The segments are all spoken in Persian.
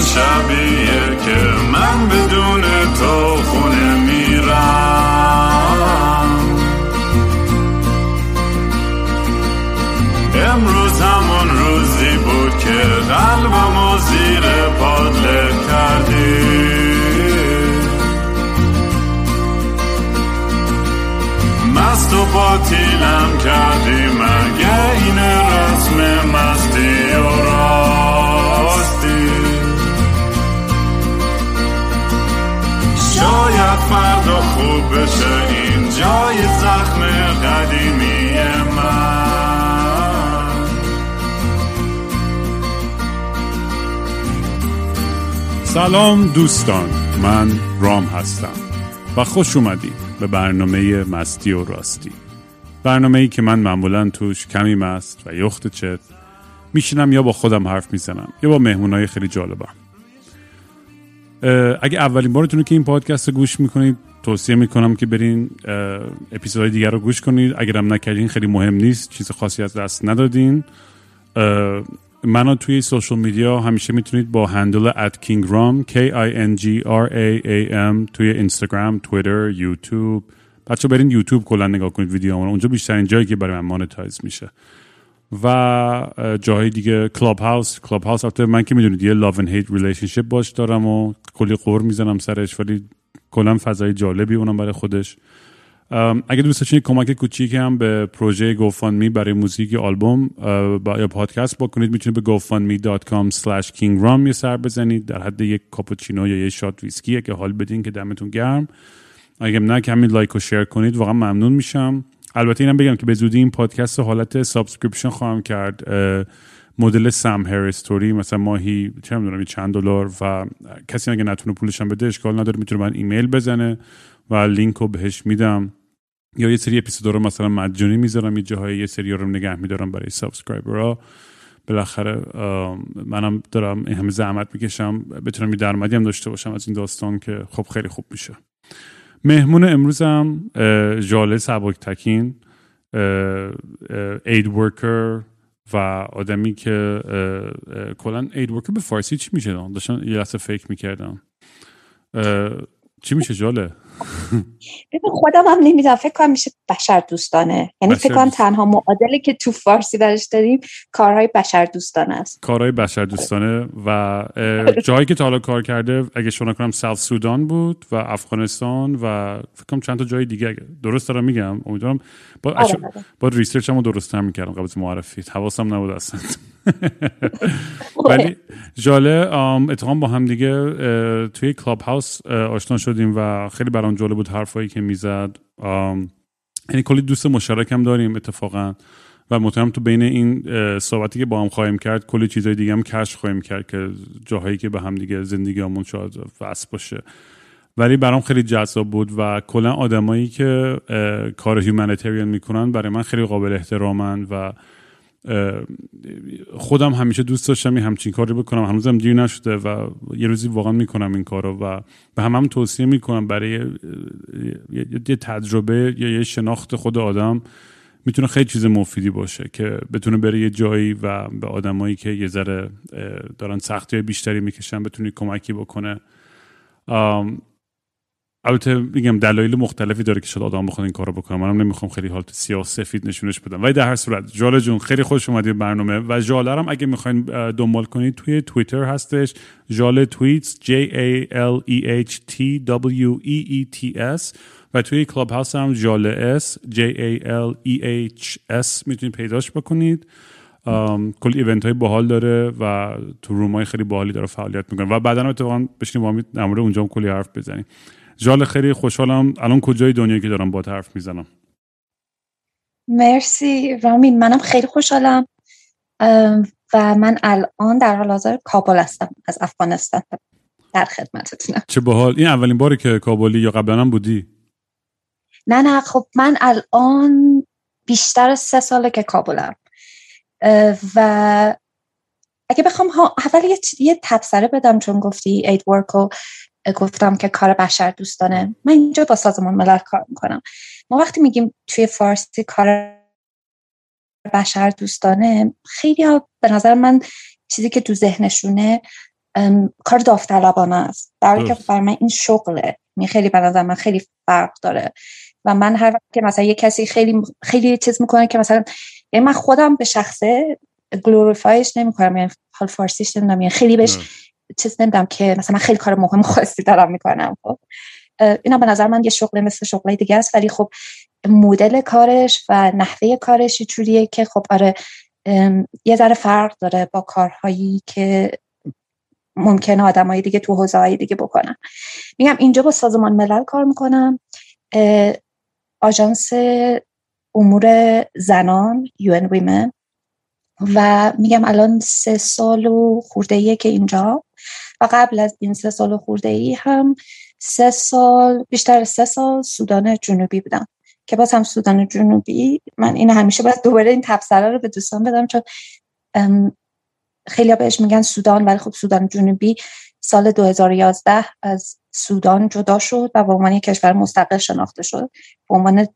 شبیه که من بدون تو سلام دوستان من رام هستم و خوش اومدید به برنامه مستی و راستی. برنامه ای که من معمولا توش کمی مست و یخت چت میشینم یا با خودم حرف می‌زنم یا با مهمونای خیلی جالبم. اگه اولین بارتونه که این پادکست رو گوش می‌کنید توصیه می‌کنم که برین اپیزودهای دیگر رو گوش کنید. اگرم نکردین خیلی مهم نیست. چیز خاصی از دست ندادین. منو توی social media همیشه می‌تونید با handle at کینگرام K I N G R A A M توی اینستاگرام، تویتر، یوتیوب. بچه برین یوتیوب کلا نگاه کنید ویدیو اونجا بیشترین جایی که برای من monetize میشه. و جاهای دیگه کلاب هاوس کلاب هاوس البته من که می‌دونید یه love and hate relationship باش دارم و کلی غر می‌زنم سرش ولی کلا فضای جالبی اونم برای خودش. اگه دوست داشتین کمک کوچیکی هم به پروژه GoFundMe ی برای موزیک آلبوم یا پادکست بکنید می‌تونید به gofundme.com slash kingram یه سر بزنید. در حد یک کاپوچینو یا یه shot ویسکی که حال بدین که دمتون گرم. اگه نه کمی like و share کنید واقعا ممنون میشم. البته اینم بگم که به زودی این پادکست حالت subscription خواهم کرد. مدل سم هریس طوری مثلا ماهی چه می‌دونم چند دلار و کسی اگه نتونه پولش هم بده اشکال نداره می‌تونه من ایمیل بزنه و لینک رو بهش میدم. یا یه سری اپیزودا رو مثلا مجانی می‌ذارم یه جاهای یه سری رو نگه میدارم برای subscriber ها بالاخره منم دارم این همه زحمت می‌کشم بتونم یه درآمدی هم داشته باشم از این داستان که خب خیلی خوب میشه. مهمون امروزم ژاله سبک‌تکین aid worker و آدمی که کلا aid worker به فارسی چی میشه؟ داشتم یه لحظه فکر می‌کردم. چی میشه جاله ببین خودم هم نمی‌دونم فکر کنم میشه بشر دوستانه. یعنی فکر کنم تنها معادلی که تو فارسی درش داریم کارهای بشر دوستانه است. کارهای بشر دوستانه و جایی که تا حالا کار کرده اگه شما کنم ساوت سودان بود و افغانستان و فکر کنم چند تا جای دیگه درست دارم میگم؟ امیدوارم با, آره با ریسرچ هم درست هم می‌کردم قبل معرفی. حواسم نبود اصلا. ولی جاله اتفاقا با هم دیگه توی کلاب هاوس آشنا شدیم و خیلی برام جالب بود حرفایی که می‌زد. یعنی کلی دوست مشترک داریم اتفاقا و مطمئنم تو بین این صحبتی که با هم خواهیم کرد کلی چیزای دیگه هم کشف خواهیم کرد که جاهایی که به هم دیگه زندگی همون شاید وصل باشه. ولی برام خیلی جذاب بود و کلا آدمایی که کار هیومانیتریان می‌کنن برای من خیلی قابل احترامن و خودم همیشه دوست داشتم این همچین کاری بکنم. هنوزم دیر نشده و یه روزی واقعا می‌کنم این کارو و به هم, هم توصیه می‌کنم برای یه تجربه یا یه شناخت خود آدم می‌تونه خیلی چیز مفیدی باشه که بتونه بره یه جایی و به آدمایی که یه ذره دارن سختی بیشتری می‌کشن بتونی کمکی بکنه. البته میگم دلایل مختلفی داره که شاید آدم بخواد این کارو بکنه. منم نمی‌خوام خیلی حالت سیاه سفید نشونش بدم. ولی در هر صورت جاله جون خیلی خوش اومدی برنامه و جاله هم اگه می‌خواین دنبال کنید توی توییتر هستش. ژاله Tweets J A L E H T W E E T S. و توی کلاب هاوس هم ژاله S J A L E H S می‌تونید پیداش بکنید. کل event های باحال داره و تو room های خیلی باحالی داره فعالیت می‌کنه. و بعدا اتفاقا بشینیم با در اونجا هم کلی حرف بزنیم. ژاله خیلی خوشحالم. الان کجای دنیا که دارم با حرف می‌زنم؟ مرسی. رامین منم خیلی خوشحالم. و من الان در حال حاضر کابل هستم از افغانستان. در خدمتتونم. چه باحال. این اولین باری که کابلی یا قبلا هم بودی؟ نه نه. خب من الان بیشتر از سه ساله که کابلم. و اگه بخوام اول یه, یه تبصره بدم چون گفتی اید ورکو گفتم که کار بشر دوستانه. من اینجا با سازمان ملل کار می‌کنم. ما وقتی میگیم توی فارسی کار بشر دوستانه خیلی ها به نظر من چیزی که تو ذهنشونه کار داوطلبانه است. در حالی که برای من این شغله. می خیلی به نظر من خیلی فرق داره. و من هر وقت که مثلا یه کسی خیلی خیلی چیز می‌کنه که مثلا یعنی من خودم به شخصه گلوریفایش نمی‌کنم. یعنی حال فارسیش نمی‌دونم. یعنی خیلی بهش چیز نمیدم که مثلا من خیلی کار مهم خاصی دارم می‌کنم خب. اینا به نظر من یه شغل مثل شغل دیگه است ولی خب مدل کارش و نحوه کارش جوریه که خب آره یه ذره فرق داره با کارهایی که ممکنه آدمای دیگه تو حوزه دیگه بکنن. میگم اینجا با سازمان ملل کار می‌کنم. آژانس امور زنان UN Women و میگم الان سه سال و خورده که اینجا. و قبل از این سه سال خورده ای هم سه سال بیشتر سه سال سودان جنوبی بودم. که باز هم سودان جنوبی من این همیشه باید دوباره این تبصره رو به دوستان بدم چون خیلی بهش میگن سودان ولی خب سودان جنوبی سال 2011 از سودان جدا شد و به عنوان یک کشور مستقل شناخته شد. به عنوان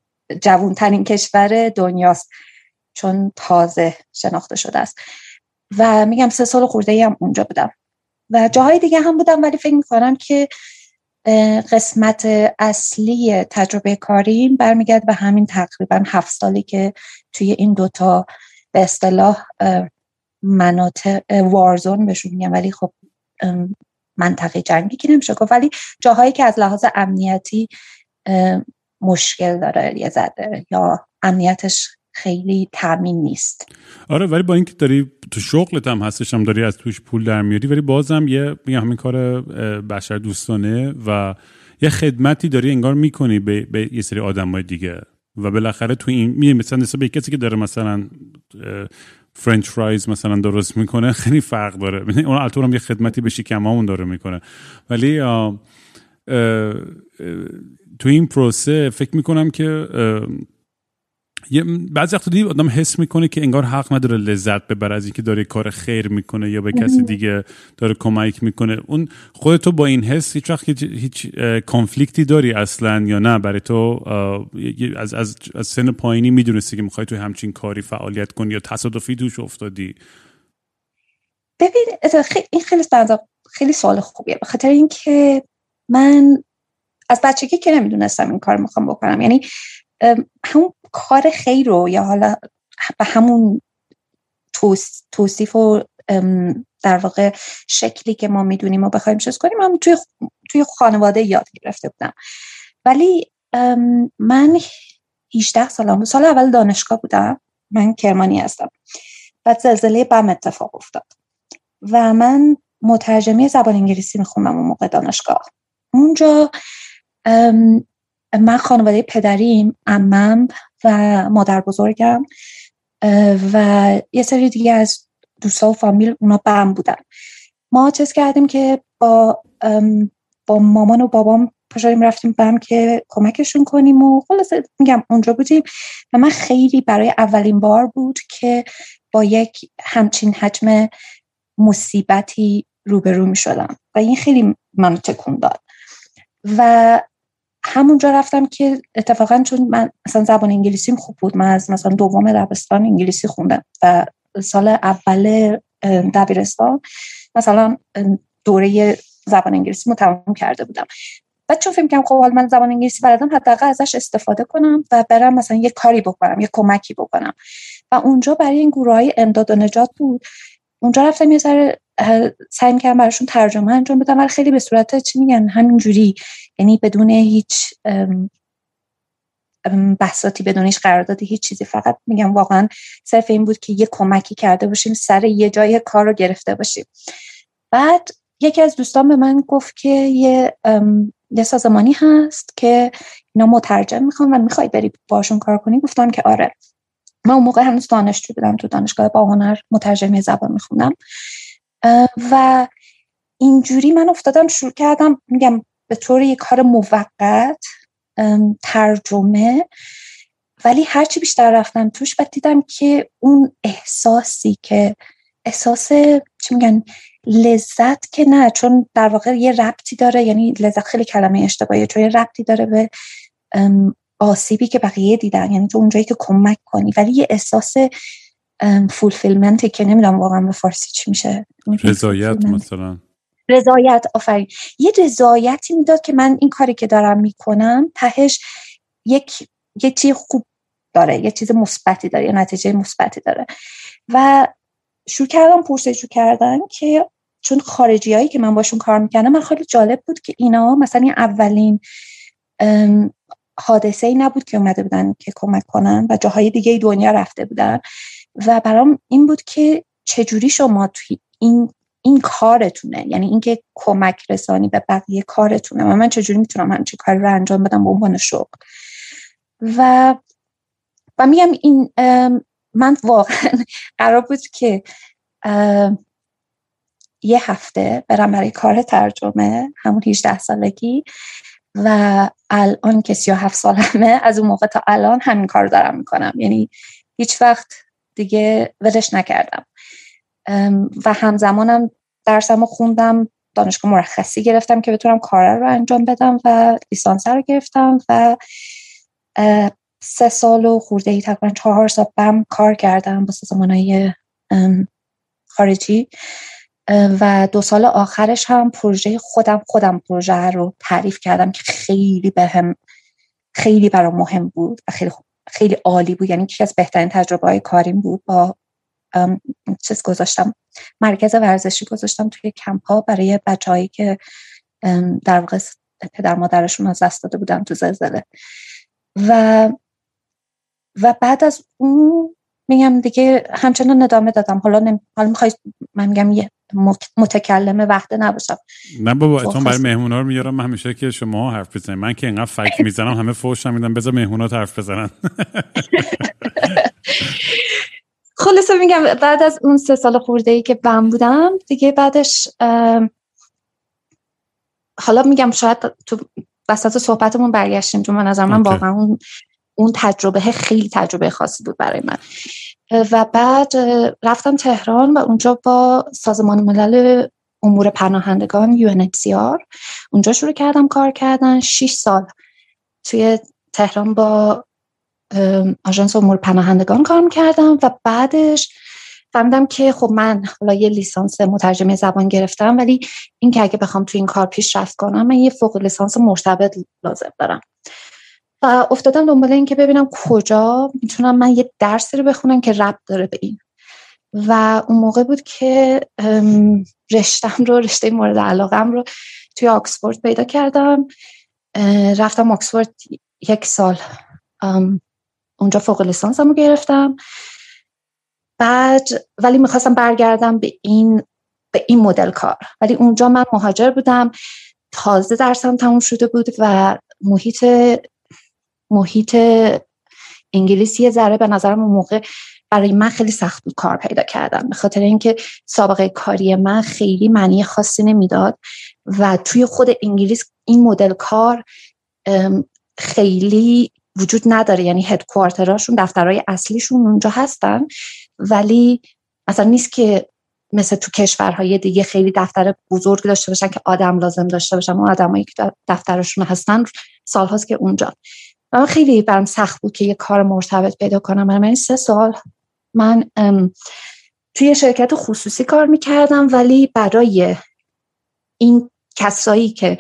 جوانترین کشور دنیاست چون تازه شناخته شده است. و میگم سه سال خورده هم اونجا بودم. و جاهای دیگه هم بودم ولی فکر می‌کنم که قسمت اصلی تجربه کاریم برمیگرد به همین تقریبا هفت سالی که توی این دوتا به اصطلاح مناطق وارزون بهشون میگم ولی خب منطقه جنگی که نمیشه گفت. ولی جاهایی که از لحاظ امنیتی مشکل داره یه زده یا امنیتش خیلی تامین نیست. آره ولی با اینکه داری تو شغلت هم هستش هم داری از توش پول در میاری ولی بازم یه میگم همین کار بشر دوستانه و یه خدمتی داری انگار می‌کنی به, به یه سری آدمای دیگه. و بالاخره تو این می مثلا نسبت کسی که داره مثلا فرنچ فرایز مثلا درست می‌کنه خیلی فرق داره. یعنی اون البته هم یه خدمتی به شکمامون داره می‌کنه. ولی تو این پروسه فکر می‌کنم که یه بعضی وقتا دیگه آدم حس می‌کنه که انگار حق نداره لذت ببره از اینکه داره کار خیر می‌کنه یا به کسی دیگه داره کمک می‌کنه. اون خودتو با این حس هیچ وقت هیچ کانفلیکتی داری اصلا یا نه؟ برای تو از, از, از سن پایینی می‌دونستی که می‌خوای توی همچین کاری فعالیت کنی یا تصادفی توش افتادی؟ ببین این خیلی خیلی سوال خوبیه. به خاطر اینکه من از بچگی که نمی‌دونستم این کار می‌خوام بکنم. یعنی همون کار خیر رو یا حالا به همون توصیف و در واقع شکلی که ما می‌دونیم و بخوایم چیز کنیم هم توی, توی خانواده یاد گرفته بودم. ولی من 18 سالم سال اول دانشگاه بودم من کرمانی هستم. بعد زلزله بم اتفاق افتاد. و من مترجمی زبان انگلیسی میخوندم اون موقع دانشگاه. اونجا من خانواده پدریم امم و مادر بزرگم و یه سری دیگه از دوستا و فامیل اونا بم بودن. ما چیز کردیم که با با مامان و بابام پشاریم رفتیم بم که کمکشون کنیم و خلاصه میگم اونجا بودیم و من خیلی برای اولین بار بود که با یک همچین حجم مصیبتی روبرو می شدم و این خیلی منو تکون داد. و همونجا رفتم که اتفاقا چون من مثلا زبان انگلیسیم خوب بود. من از مثلا دوم دبستان انگلیسی خوندم و سال اول دبیرستان مثلا دوره زبان انگلیسی رو تمام کرده بودم. بعد چون فکر کنم خب حال من زبان انگلیسی بلدم حداقل ازش استفاده کنم و برم مثلا یه کاری بکنم یه کمکی بکنم. و اونجا برای این گروه های امداد و نجات بود. اونجا رفتم یه ذره سعی می‌کردم براشون ترجمه انجام بدم ولی خیلی به صورت چی میگن همینجوری. یعنی بدون هیچ بحثاتی بدون هیچ قراردادی هیچ چیزی. فقط میگم واقعا صرف این بود که یه کمکی کرده باشیم سر یه جای کار رو گرفته باشیم. بعد یکی از دوستان به من گفت که یه یه سازمانی هست که اینا مترجم می‌خوام و می‌خوای بری باشون کار کنی. گفتم که آره. من اون موقع هنوز دانشجو بودم تو دانشگاه با هنر مترجمی زبان میخوندم. و اینجوری من افتادم شروع کردم میگم به طور یک کار موقت ترجمه. ولی هرچی بیشتر رفتم توش و دیدم که اون احساسی که احساس چی میگن لذت که نه چون در واقع یه ربطی داره یعنی لذت خیلی کلمه اشتباهیه چون یه ربطی داره به آسیبی که بقیه دیدن یعنی تو اونجایی که کمک کنی. ولی یه احساس فولفیلمنتی که نمی‌دونم واقعا به فارسی چی میشه. رضایت مثلا. رضایت آفرین. یه رضایتی می‌داد که من این کاری که دارم می‌کنم تهش یک یه چیز خوب داره یه چیز مثبتی داره یه نتیجه مثبتی داره. و شروع کردم پرسجو کردن که چون خارجی هایی که من باشون کار می‌کردم من خیلی جالب بود که اینا مثلا این اولین حادثه ای نبود که اومده بودن که کمک کنن و جاهای دیگه دنیا رفته بودن. و برام این بود که چجوری شما توی این این کارتونه یعنی اینکه کمک رسانی به بقیه کارتونه و من چجوری می‌تونم همچین کاری رو انجام بدم به عنوان شغل. و و میگم این من واقعا قرار بود که یه هفته برم برای کار ترجمه همون 18 سالگی و الان که 37 سالمه از اون موقع تا الان همین کار دارم می‌کنم. یعنی هیچ وقت دیگه ولش نکردم. و همزمانم درسم خوندم دانشگاه مرخصی گرفتم که بتونم کار رو انجام بدم و لیسانس رو گرفتم و سه سال و خورده ای تقریبا چهار سال بم کار کردم با های خارجی. و دو سال آخرش هم پروژه خودم خودم پروژه رو تعریف کردم که خیلی بهم خیلی برام مهم بود و خیلی خیلی عالی بود. یعنی یکی از بهترین تجربه های کاریم بود با چیز گذاشتم مرکز ورزشی گذاشتم توی کمپ ها برای بچههایی که در واقع پدر مادرشون از دست داده بودن تو زلزله. و و بعد از اون میگم دیگه همچنان ندامه دادم. حالا نمی... حالا می‌خوای من میگم یه متکلمه وقت نباشم. نه بابا اتون برای مهمونا رو میارم همیشه که شما حرف بزنید. من که اینقدر فک می‌زنم همه فوش میدم بذار مهمونا حرف بزنن. خلاصه میگم بعد از اون سه سال خورده ای که بم بودم دیگه بعدش حالا میگم شاید تو وسط صحبتمون برگشتیم چون من نظر من واقعا اون اون تجربه خیلی تجربه خاصی بود برای من. و بعد رفتم تهران و اونجا با سازمان ملل امور پناهندگان UNHCR اونجا شروع کردم کار کردن. 6 سال توی تهران با آژانس امور پناهندگان کار کردم و بعدش فهمیدم که خب من حالا یه لیسانس مترجمه زبان گرفتم ولی این که اگه بخوام تو این کار پیشرفت کنم من یه فوق لیسانس مرتبط لازم دارم. افتادم دنبال این که ببینم کجا می‌تونم من یه درسی رو بخونم که رب داره به این. و اون موقع بود که رشتم رو رشته مورد علاقم رو توی آکسفورد پیدا کردم. رفتم آکسفورد یک سال. اونجا فوق لیسانسم رو گرفتم. بعد ولی می‌خواستم برگردم به این به این مدل کار. ولی اونجا من مهاجر بودم. تازه درسم تموم شده بود و محیط محیط انگلیسی یه ذره به نظرم اون موقع برای من خیلی سخت بود کار پیدا کردم به خاطر اینکه سابقه کاری من خیلی معنی خاصی نمی‌داد و توی خود انگلیس این مدل کار خیلی وجود نداره. یعنی هدکوارتراشون دفترهای اصلیشون اونجا هستن ولی مثلا نیست که مثل تو کشورهای دیگه خیلی دفتر بزرگ داشته باشن که آدم لازم داشته باشن. اون آدمایی که دفترشون هستن سالهاست که اونجا. من خیلی برم سخت بود که یه کار مرتبط پیدا کنم من این سه سال من توی شرکت خصوصی کار می‌کردم ولی برای این کسایی که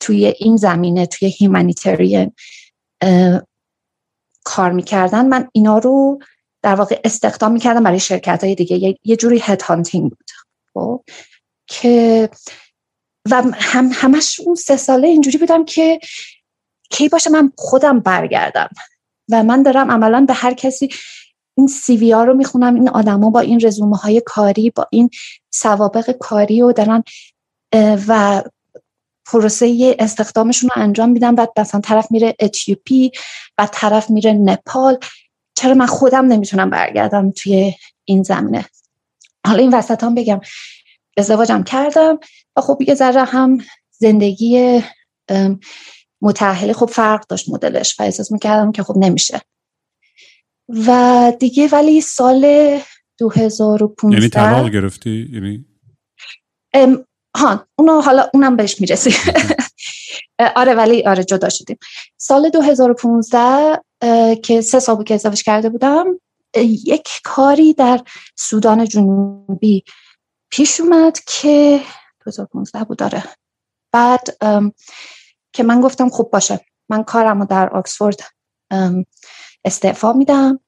توی این زمینه توی هیمانیتریان کار می‌کردن من اینا رو در واقع استخدام می‌کردم برای شرکت های دیگه یه جوری هد هانتینگ بود خب؟ که و هم همش اون سه ساله اینجوری بودم که کی باشه من خودم برگردم. و من دارم عملا به هر کسی این سی رو می‌خونم این آدما با این رزومه های کاری با این سوابق کاری و دارن و پروسه استخدامشون رو انجام میدن. بعد مثلا طرف میره اتیوپی و طرف میره نپال. چرا من خودم نمی‌تونم برگردم توی این زمینه؟ حالا این وسط هم بگم. ازدواجم کردم و خب یه ذره هم زندگی متحلی خب فرق داشت مدلش و احساس می‌کردم که خب نمیشه. و دیگه ولی سال 2015 یعنی طلاق گرفتی؟ یعنی ها اونو حالا اونم بهش می‌رسی. آره ولی آره جدا شدیم. سال 2015 که سه سال بود که ازدواج کرده بودم یک کاری در سودان جنوبی پیش اومد که 2015 بود داره بعد که من گفتم خوب باشه. من کارم رو در آکسفورد استعفا میدم.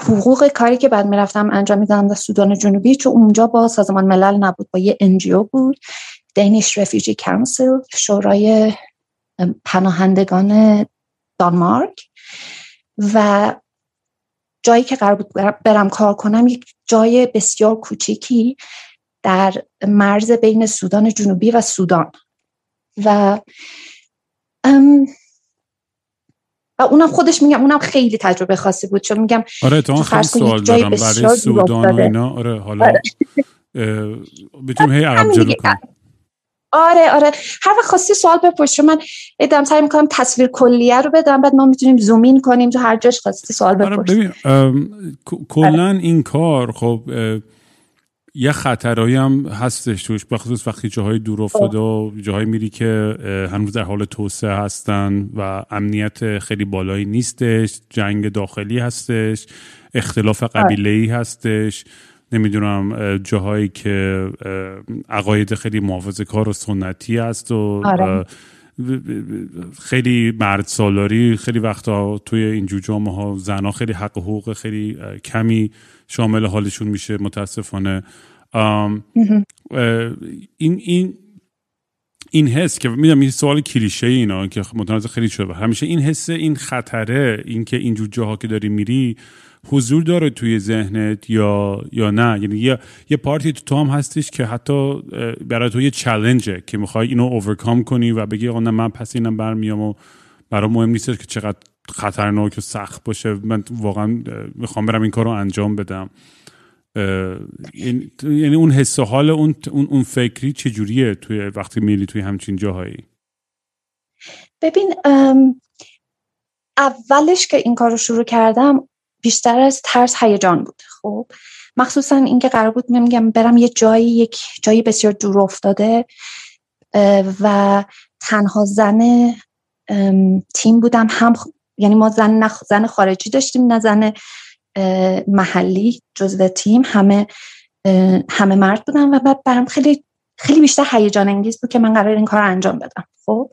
حقوق کاری که بعد می‌رفتم انجام میدم در سودان جنوبی چون اونجا با سازمان ملل نبود با یه انجیو بود. دینیش رفیجی کانسل شورای پناهندگان دانمارک. و جایی که قرار بود برم کار کنم یک جای بسیار کوچیکی در مرز بین سودان جنوبی و سودان. و و اونم خودش میگم اونم خیلی تجربه خاصی بود چون میگم آره تو خیلی سوال دارم. برای سودان و اینا؟ آره حالا آره. بتونیم هی عقب جلو کنیم. آره آره. هر وقت خواستی سوال بپرس من ادام سعی می‌کنم تصویر کلیه رو بدم بعد ما می‌تونیم زومین کنیم تو هر جاش خواستی سوال آره، بپرس ببین کلا آره. این کار خب یه خطرهایی هم هستش توش بخصوص وقتی جاهای دور افتاده و جاهای میری که هنوز در حال توسعه هستن و امنیت خیلی بالایی نیستش جنگ داخلی هستش اختلاف قبیله ای هستش. نمی‌دونم جاهایی که عقاید خیلی محافظه کار و سنتی هست و آره. خیلی مرد سالاری خیلی وقتا توی اینجور جامعه ها زنها خیلی حق حقوق خیلی کمی شامل حالشون میشه متاسفانه. این این این حس که می‌دونم این سوال کلیشه اینا که متنازع خیلی شده. همیشه این حس این خطره این که اینجور جاها که داری میری حضور داره توی ذهنت یا یا نه؟ یعنی یه یه پارتی تو, تو هم هستش که حتی برای تو یه چالنجه که می‌خوای اینو اوورکام کنی و بگی آقا نه من پس اینم برمیام و برای مهم نیست که چقدر خطرناک و سخت باشه. من واقعا می‌خوام برم این کار رو انجام بدم. یعنی اون حس و حال اون اون فکری چجوریه توی وقتی میلی توی همچین جاهایی؟ ببین اولش که این کار رو شروع کردم بیشتر از ترس هیجان بود. خب؟ مخصوصا اینکه قرار بود میگم برم یه جایی یک جایی بسیار دور افتاده و تنها زن تیم بودم. هم یعنی ما زن نخ... زن خارجی داشتیم نه زن محلی. جزو تیم همه همه مرد بودن و بعد برام خیلی خیلی بیشتر هیجان انگیز بود که من قرار این کار انجام بدم. خب؟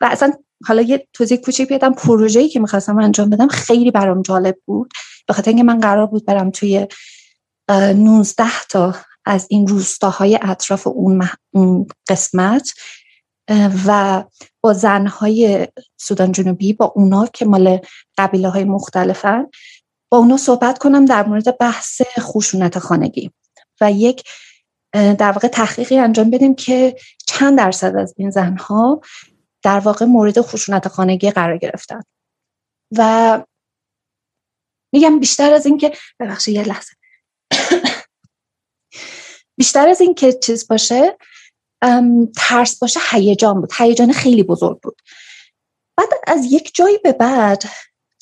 و اصلا حالا یه توضیح کوچیک بدم پروژه‌ای که می‌خواستم انجام بدم خیلی برام جالب بود. به خاطر اینکه من قرار بود برم توی 19 تا از این روستاهای اطراف اون, اون قسمت و با زنهای سودان جنوبی با اونا که مال قبیله های مختلفن با اونا صحبت کنم در مورد بحث خشونت خانگی و یک در واقع تحقیقی انجام بدیم که چند درصد از این زنها در واقع مورد خشونت خانگی قرار گرفتن. و میگم بیشتر از اینکه ببخشید یه لحظه. بیشتر از این که چیز باشه ترس باشه هیجان بود. هیجان خیلی بزرگ بود. بعد از یک جایی به بعد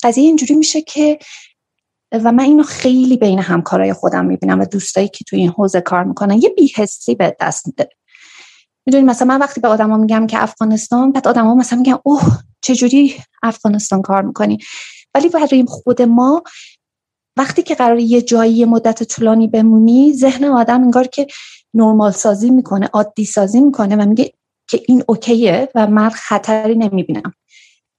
قضیه اینجوری میشه که و من اینو خیلی بین همکارای خودم می‌بینم و دوستایی که توی این حوزه کار می‌کنن یه بیحسی به دست میده. می‌دونی مثلا من وقتی به آدما میگم که افغانستان بعد آدما مثلا میگن اوه چجوری افغانستان کار می‌کنی؟ ولی برای خود ما وقتی که قرار یه جایی مدت طولانی بمونی ذهن آدم انگار که نرمال سازی می‌کنه عادی سازی می‌کنه و میگه که این اوکیه و من خطری نمی‌بینم.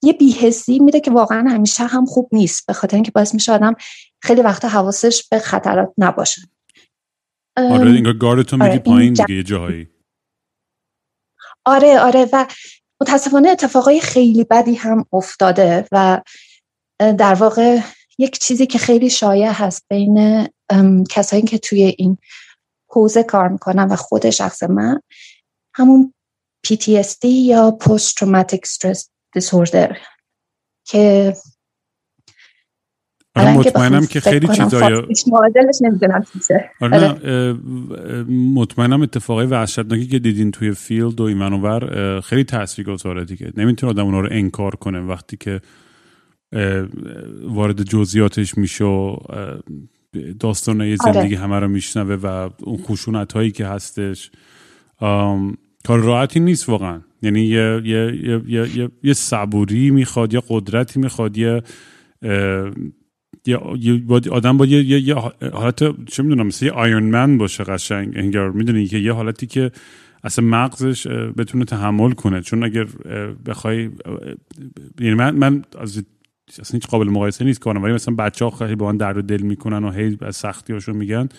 یه بیهسی میده که واقعا همیشه هم خوب نیست به خاطر اینکه باعث میشه آدم خیلی وقتا حواسش به خطرات نباشه. آره انگار گاردتو میدی آره پایین دیگه یه جاهایی. آره آره و متاسفانه اتفاقای خیلی بدی هم افتاده و در واقع یک چیزی که خیلی شایع هست بین کسایی که توی این حوزه کار می‌کنن و خود شخص من همون PTSD یا Post Traumatic Stress Disorder که آره مطمئنم که خیلی چیزایی آره مطمئنم اتفاقای وحشتناکی که دیدین توی فیلد و این منور خیلی تاثیرگذاره دیگه. نمی‌تونه آدم اونا رو انکار کنه وقتی که وارد جزئیاتش میشه و داستانه زندگی آره. همه رو میشنوه و اون خشونت هایی که هستش کار راحتی نیست واقعا. یعنی یه, یه, یه, یه, یه صبوری می‌خواد یا قدرتی می‌خواد یه آدم با یه, یه, حالت چه می‌دونم مثل یه آیرن من باشه قشنگ. انگار می‌دونی که یه حالتی که اصلا مغزش بتونه تحمل کنه. چون اگر بخوای یعنی من من از اصلا هیچ قابل مقایسه نیست کنم ولی مثلا بچه ها خیلی با آن درد و دل می‌کنن و هی از سختی هاشون میگن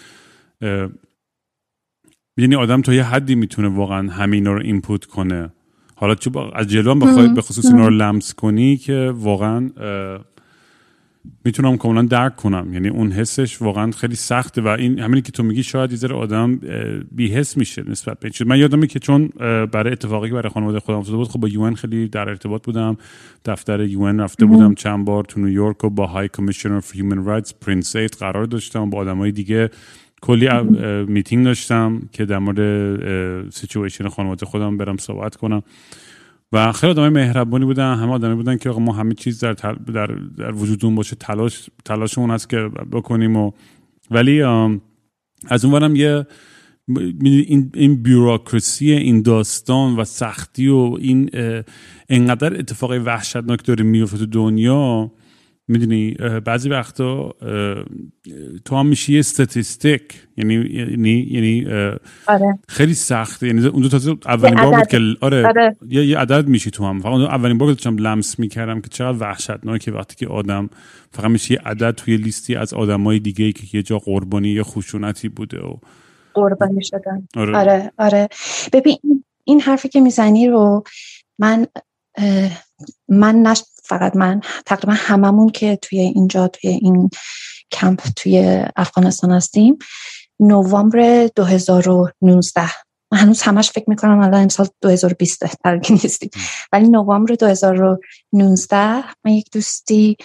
یعنی آدم تا یه حدی می‌تونه واقعا همین رو input کنه. حالا چه از جلو بخوای به خصوص اینا رو لمس کنی که واقعا می‌تونم کاملا درک کنم. یعنی اون حسش واقعا خیلی سخته و این همینی که تو میگی شاید یه آدم بیحس میشه نسبت به من یادمه که چون برای اتفاقی که برای خانواده خودم افتاده بود خب با UN خیلی در ارتباط بودم. دفتر UN رفته بودم چند بار تو نیویورک و با High Commissioner for Human Rights Prince قرار داشتم. با آدمای دیگه کلی میتینگ داشتم که در مورد سیچویشن خانواده خودم برم صحبت کنم. و خیلی آدمای مهربانی بودن همه آدمی بودن که ما همه چیز در, در, در وجودمون باشه تلاش تلاشمون هست که بکنیم و ولی از اونورم یه این این بیوروکراسی این داستان و سختی و این انقدر اتفاق وحشتناک داره میفته تو دنیا می‌دونی بعضی وقتا تو هم میشی یه ستاتیستیک یعنی یعنی یعنی آره. خیلی سخته یعنی اون دو تازه اولین بار بود که آره, آره. یه, یه عدد میشی تو هم فقط اولین بار داشتم لمس می‌کردم که چقدر وحشتناکه وقتی که آدم فقط میشه یه عدد توی لیستی از آدمای دیگه که یه جا قربانی یا خشونتی بوده و قربانی شدن آره آره, آره. ببین این حرفی که می‌زنی رو من من نش فقط من تقریبا هممون که توی اینجا توی این کمپ توی افغانستان هستیم. نوامبر 2019 من هنوز همش فکر می‌کنم الان امسال 2020 ترکی نیستیم. ولی نوامبر 2019 من یک دوستی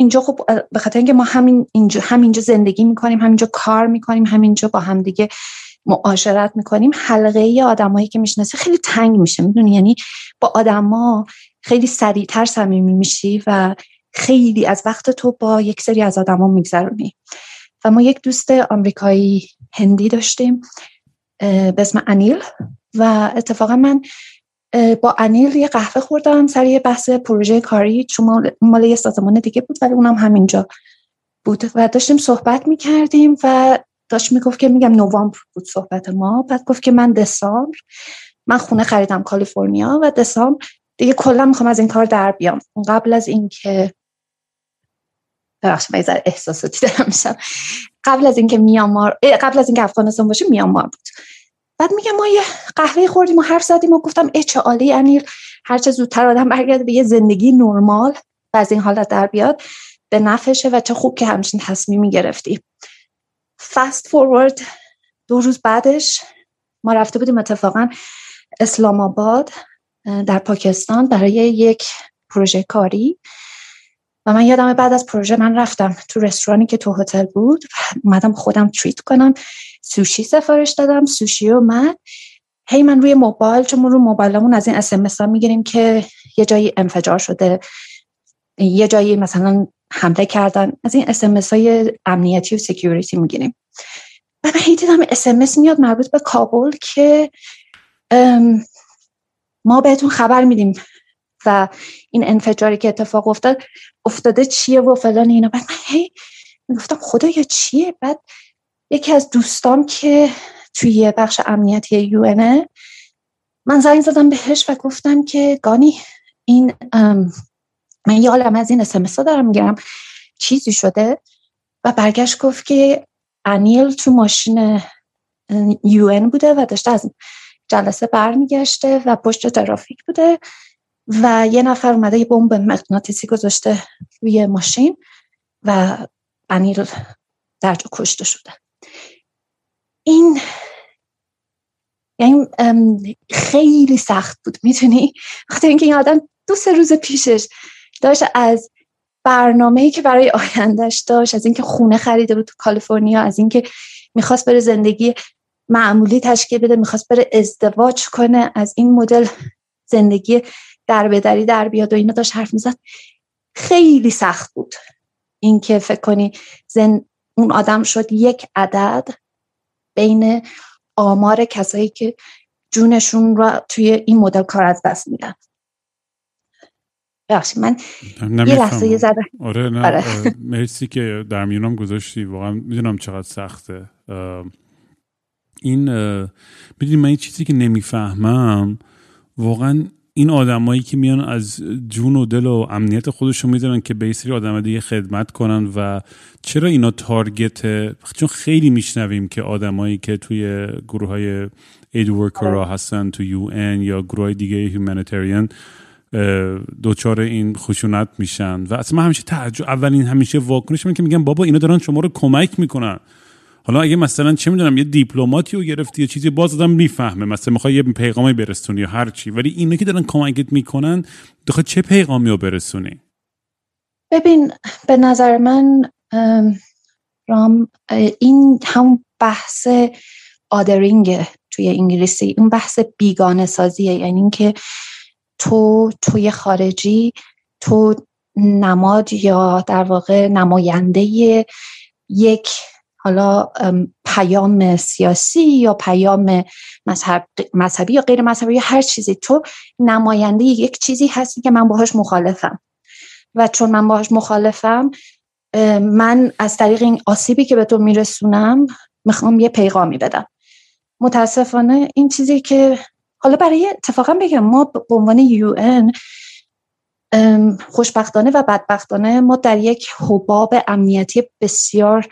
اینجا خب به خاطر اینکه ما همین اینجا همینجا زندگی می‌کنیم همینجا کار می‌کنیم همینجا با هم دیگه معاشرت می‌کنیم حلقه ای آدمایی که می‌شناسی خیلی تنگ میشه. می‌دونی؟ یعنی با آدما خیلی سریعتر صمیمی میشی و خیلی از وقت تو با یک سری از آدما میگذرونی. و ما یک دوست آمریکایی هندی داشتیم به اسم انیل. و اتفاقا من با انیل یه قهوه خوردم سر یه بحث پروژه کاری چون مال یه سازمان دیگه بود ولی اونم همینجا بود. و داشتیم صحبت می‌کردیم و داشت می‌گفت که میگم نوامبر بود صحبت ما بعد گفت که من دسامبر من خونه خریدم کالیفرنیا و دسامبر دیگه کلا می‌خوام از این کار در بیام. قبل از اینکه ببخشید من احساساتی دارم میشم. قبل از اینکه میامار قبل از اینکه افغانستان باشه میامار بود. بعد میگم ما یه قهوه خوردیم و حرف زدیم و گفتم ای چه عالی امیر هر چه زودتر آدم برگرده به یه زندگی نرمال و از این حالت در بیاد به نفشه و چه خوب که همچین تصمیمی گرفتی فست فورورد دو روز بعدش ما رفته بودیم اتفاقا اسلام آباد. در پاکستان برای یک پروژه کاری. و من یادم بعد از پروژه من رفتم تو رستورانی که تو هتل بود و اومدم خودم تریت کنم. سوشی سفارش دادم سوشی اومد. هی من روی موبایل چون رو موبایلمون از این اس ها می‌گیریم که یه جایی انفجار شده یه جایی مثلا حمله کردن از این SMS های امنیتی و security می‌گیریم. و من هی دیدم SMS میاد مربوط به کابل که ما بهتون خبر میدیم. و این انفجاری که اتفاق افتاد افتاده چیه و فلان اینا. بعد من هی می‌گفتم خدایا چیه؟ بعد یکی از دوستان که توی بخش امنیتی UN من زنگ زدم بهش و گفتم که گانی این من یه عالم از این اسمس دارم می‌گیرم. چیزی شده؟ و برگشت گفت که انیل تو ماشین یو بوده و داشته از جلسه برمیگشته و پشت ترافیک بوده و یه نفر اومده یه بمب مغناطیسی گذاشته روی ماشین و انیل در جا کشته شده. این یعنی خیلی سخت بود می‌تونی خاطر اینکه این آدم دو سه روز پیشش داشت از برنامه‌ای که برای آیندهش داشت از اینکه خونه خریده بود تو کالیفرنیا از اینکه می‌خواست بره زندگی معمولی تشکیل بده می‌خواست بره ازدواج کنه از این مدل زندگی در بدری در بیاد و اینا داشت حرف می‌زد. خیلی سخت بود اینکه فکر کنی زن... اون آدم شد یک عدد بین آمار کسایی که جونشون را توی این مدل کار از دست میدن. من یه لحظه یه زده آره نه آره. مرسی که در میونم گذاشتی. واقعا می‌دونم چقدر سخته. این می‌دونی من این چیزی که نمی‌فهمم واقعا این آدمایی که میان از جون و دل و امنیت خودشون می‌ذارن که به سری آدم دیگه خدمت کنن و چرا اینا تارگت چون خیلی میشنویم که آدمایی که توی گروه های اید ورکر هستن تو یو یا گروه های دیگه هیومانیتریان دوچار این خشونت میشن. و اصلا من همیشه تعجب اولین همیشه واکنش من که میگم بابا اینا دارن شما رو کمک می‌کنن. حالا اگه مثلا چه می‌دونم یه دیپلماتی رو گرفتی یا چیزی باز آدم می‌فهمه. مثلا می‌خوای یه پیغامی برسونی یا هر چی. ولی اینا که دارن کمکت می‌کنن دخواه چه پیغامی رو برسونی؟ ببین به نظر من رام این هم بحث آدرینگ توی انگلیسی اون بحث بیگانه سازیه. یعنی اینکه تو توی خارجی تو نماد یا در واقع نماینده یک حالا پیام سیاسی یا پیام مذهب، مذهبی یا غیر مذهبی یا هر چیزی. تو نماینده یک چیزی هستی که من باهاش مخالفم. و چون من باهاش مخالفم من از طریق این آسیبی که به تو میرسونم می‌خوام یه پیغامی بدم. متاسفانه این چیزی که حالا برای اتفاقا بگم ما به عنوان یو خوشبختانه و بدبختانه ما در یک حباب امنیتی بسیار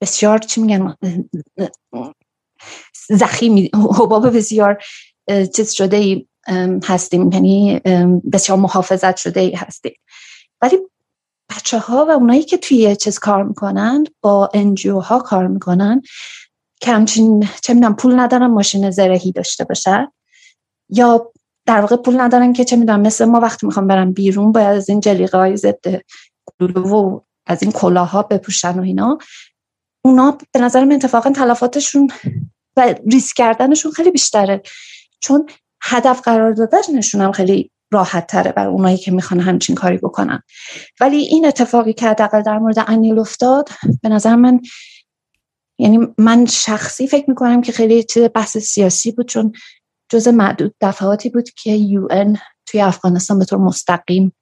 بسیار چی میگن زخیمی حباب بسیار چیز شده ای هستیم. یعنی بسیار محافظت شده ای هستیم. ولی بچه ها و اونایی که توی چیز کار می‌کنن با انجیو ها کار می‌کنن که همچین چه می‌دونم پول ندارن ماشین زرهی داشته باشن یا در واقع پول ندارن که چه می‌دونم مثل ما وقتی می‌خوام برم بیرون باید از این جلیقه های ضد و از این کلاها بپوشن و اینا اونا به نظر من اتفاقا تلفاتشون و ریسک کردنشون خیلی بیشتره. چون هدف قرار دادنشون هم خیلی راحت تره برای اونایی که می‌خوان همچین کاری بکنن. ولی این اتفاقی که حداقل در مورد انیل افتاد به نظر من یعنی من شخصی فکر می‌کنم که خیلی چیز بحث سیاسی بود چون جز معدود دفعاتی بود که یو توی افغانستان به طور مستقیم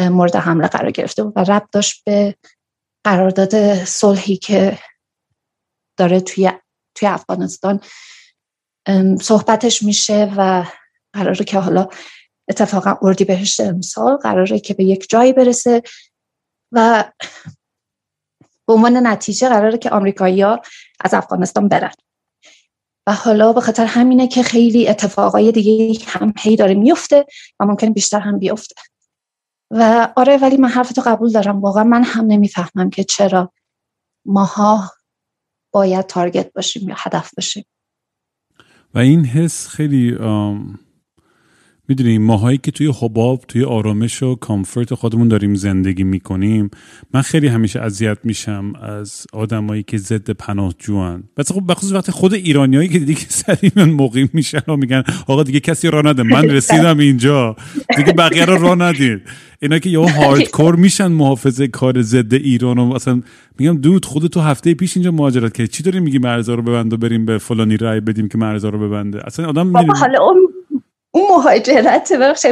مورد حمله قرار گرفته بود و رب داشت به قرارداد صلحی که داره توی توی افغانستان صحبتش میشه و قراره که حالا اتفاقا اردی بهشت امسال قراره که به یک جایی برسه و به عنوان نتیجه قراره که آمریکایی ها از افغانستان برن. و حالا به خاطر همینه که خیلی اتفاقای دیگه هم هی داره میفته و ممکن بیشتر هم بیفته. و آره ولی من حرفتو قبول دارم. واقعا من هم نمی‌فهمم که چرا ماها باید تارگت باشیم یا هدف باشیم. و این حس خیلی می‌دونیم ماهایی که توی حباب توی آرامش و کامفورت خودمون داریم زندگی می‌کنیم من خیلی همیشه اذیت میشم از آدمایی که ضد پناهجوان. بس خب بخصوص وقتی خود ایرانیایی که دیگه سری من مقیم میشن و میگن آقا دیگه کسی راه نده من رسیدم اینجا. دیگه بقیه رو راه ندید اینا که یهو هاردکور میشن محافظه کار ضد ایران و اصلا میگم دود خود تو هفته پیش اینجا مهاجرت که چی داری میگی مرزا رو ببند و بریم به فلانی رای بدیم که مرزا رو ببنده؟ اصلا آدم حالا اون مهاجرت بخشی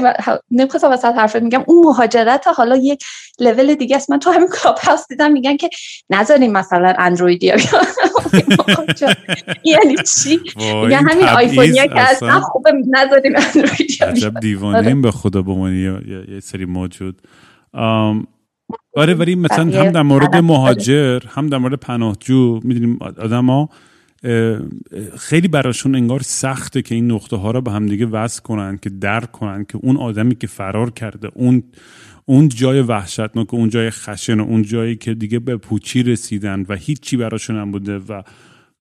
نمی‌خواستم وسط حرف میگم اون مهاجرت حالا یک لول دیگه است. من تو همین کلاب هاوس دیدم میگن که نذاریم مثلا اندرویدی یعنی چی؟ میگن همین آیفونیا که اصلا. خوبه نذاریم اندرویدی عجب دیوانیم به خدا به یه سری موجود آره ولی مثلا هم در مورد مهاجر هم در مورد پناهجو می‌دونیم آدم ها خیلی براشون انگار سخته که این نقطه ها رو به همدیگه وصل کنن که درک کنن که اون آدمی که فرار کرده اون اون جای وحشتناک اون جای خشن و اون جایی که دیگه به پوچی رسیدن و هیچی براشون هم بوده و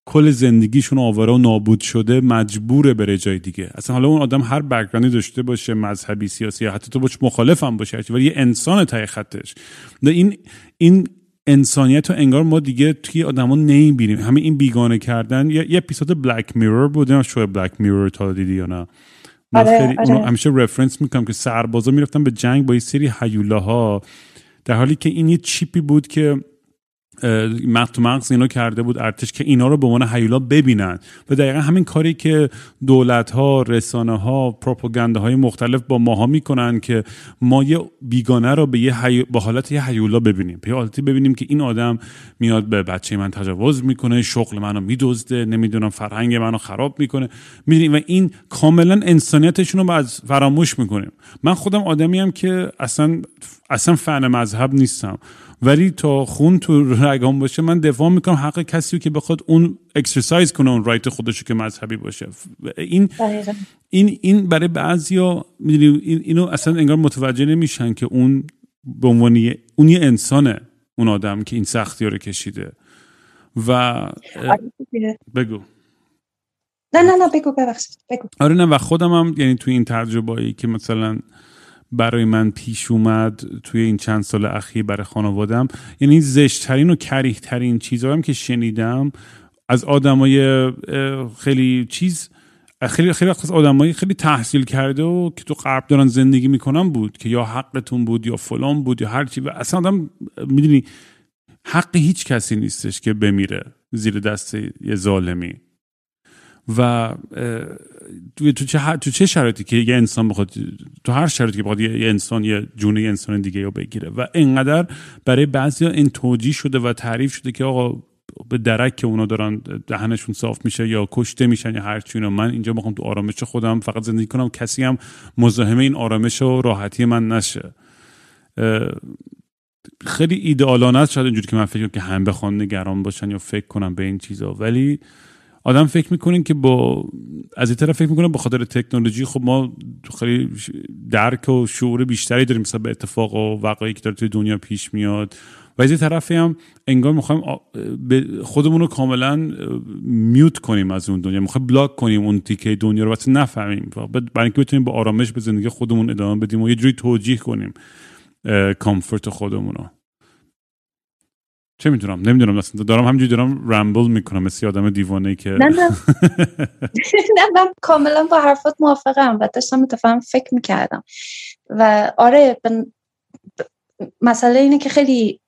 کل زندگیشون آواره و نابود شده مجبوره بره جای دیگه. اصلا حالا اون آدم هر بکگراندی داشته باشه مذهبی سیاسی یا حتی تو باش مخالف هم باشه ولی یه انسان تای خطش. این این انسانیت رو انگار ما دیگه توی آدما نمی‌بینیم. همه این بیگانه کردن یه, اپیزود بلک میرور بود. شو بلک میرور تا دیدی یا نه. من آره، خیلی آره. همیشه رفرنس می‌کنم که سربازا می‌رفتن به جنگ با یه سری هیولاها. در حالی که این یه چیپی بود که تو مغز اینو کرده بود ارتش که اینا رو به عنوان هیولا ببینن. و دقیقا همین کاری که دولت ها رسانه ها پروپاگانده های مختلف با ماها می‌کنن که ما یه بیگانه رو به یه با حالت یه هیولا ببینیم. به حالتی ببینیم که این آدم میاد به بچه من تجاوز می‌کنه شغل منو میدزده نمی‌دونم فرهنگ منو خراب می‌کنه. می‌دونیم و این کاملا انسانیتشون رو از فراموش می‌کنیم. من خودم آدمی که اصلا اصلا فن مذهب نیستم. ولی تا خون تو رگام باشه من دفاع می‌کنم حق کسی که بخواد اون اکسرسایز کنه اون رایت خودشو که مذهبی باشه. این این این برای بعضیا می‌دونی اینو اصلا انگار متوجه نمیشن که اون به عنوان اون یه انسانه اون آدم که این سختی رو کشیده. و آره بگو. نه نه نه بگو ببخشید بگو. آره نه و خودم هم یعنی تو این تجربه که مثلا برای من پیش اومد توی این چند سال اخیر برای خانوادم. یعنی زشتترین و کریهترین چیزهایی که شنیدم از آدمای خیلی چیز خیلی خیلی از آدمایی خیلی تحصیل کرده و که تو غرب دارن زندگی می‌کنن بود که یا حقتون بود یا فلان بود یا هر چی. و اصلا آدم می‌دونی حق هیچ کسی نیستش که بمیره زیر دست یه ظالمی. و تو چه تو چه شرایطی که یه انسان بخواد تو هر شرایطی که بخواد یه انسان یه جونه انسان دیگه رو بگیره. و اینقدر برای بعضی این توجیه شده و تعریف شده که آقا به درک که اونا دارن دهنشون صاف میشه یا کشته میشن یا هر چی من اینجا می‌خوام تو آرامش خودم فقط زندگی کنم کسی هم مزاحم این آرامش و راحتی من نشه. خیلی ایدئالانه است. شاید اینجوری که من فکر که هم بخوان نگران باشن یا فکر کنم به این چیزا. ولی آدم فکر می‌کنین که با از این طرف فکر می‌کنم به خاطر تکنولوژی خب ما خیلی درک و شعور بیشتری داریم مثلا به اتفاق و وقایعی که داره توی دنیا پیش میاد. و از این طرفی هم انگار می‌خوایم خودمون رو کاملا میوت کنیم از اون دنیا. می‌خوایم بلاک کنیم اون تیکه دنیا رو واسه نفهمیم. برای اینکه بتونیم با آرامش به زندگی خودمون ادامه بدیم و یه جوری توجیه کنیم کامفورت خودمون رو چه می‌دونم نمی‌دونم اصلا. دارم همجوری دارم رمبل می‌کنم مثل آدم دیوانه که نه نه. نه من کاملا با حرفات موافقم و داشتم متفهم فکر می‌کردم. و آره مسئله اینه که خیلی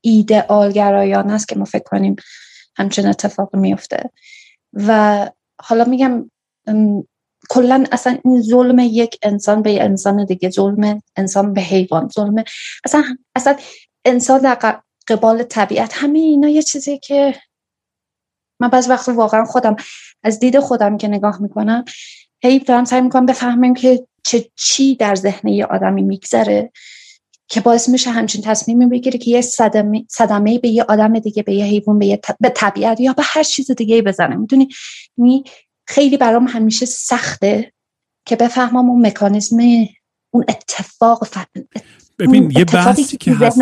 ایدئال گرایان است که ما فکر کنیم همچین اتفاق میفته و حالا میگم کلا اصلا این ظلم یک انسان به انسان دیگه ظلم انسان به حیوان ظلم اصلا اصلا انسان در قبال طبیعت همه اینا یه چیزی که من بعض وقت واقعا خودم از دید خودم که نگاه می‌کنم هی دارم سعی می‌کنم بفهمم که چه چی در ذهن یه آدمی میگذره که باعث میشه همچین تصمیمی بگیره که یه صدمه, صدمه به یه آدم دیگه به یه حیوان به, به طبیعت یا به هر چیز دیگه بزنه. می‌دونی؟ خیلی برام همیشه سخته که بفهمم اون مکانیزم اون اتفاق ببین یه بحثی که هست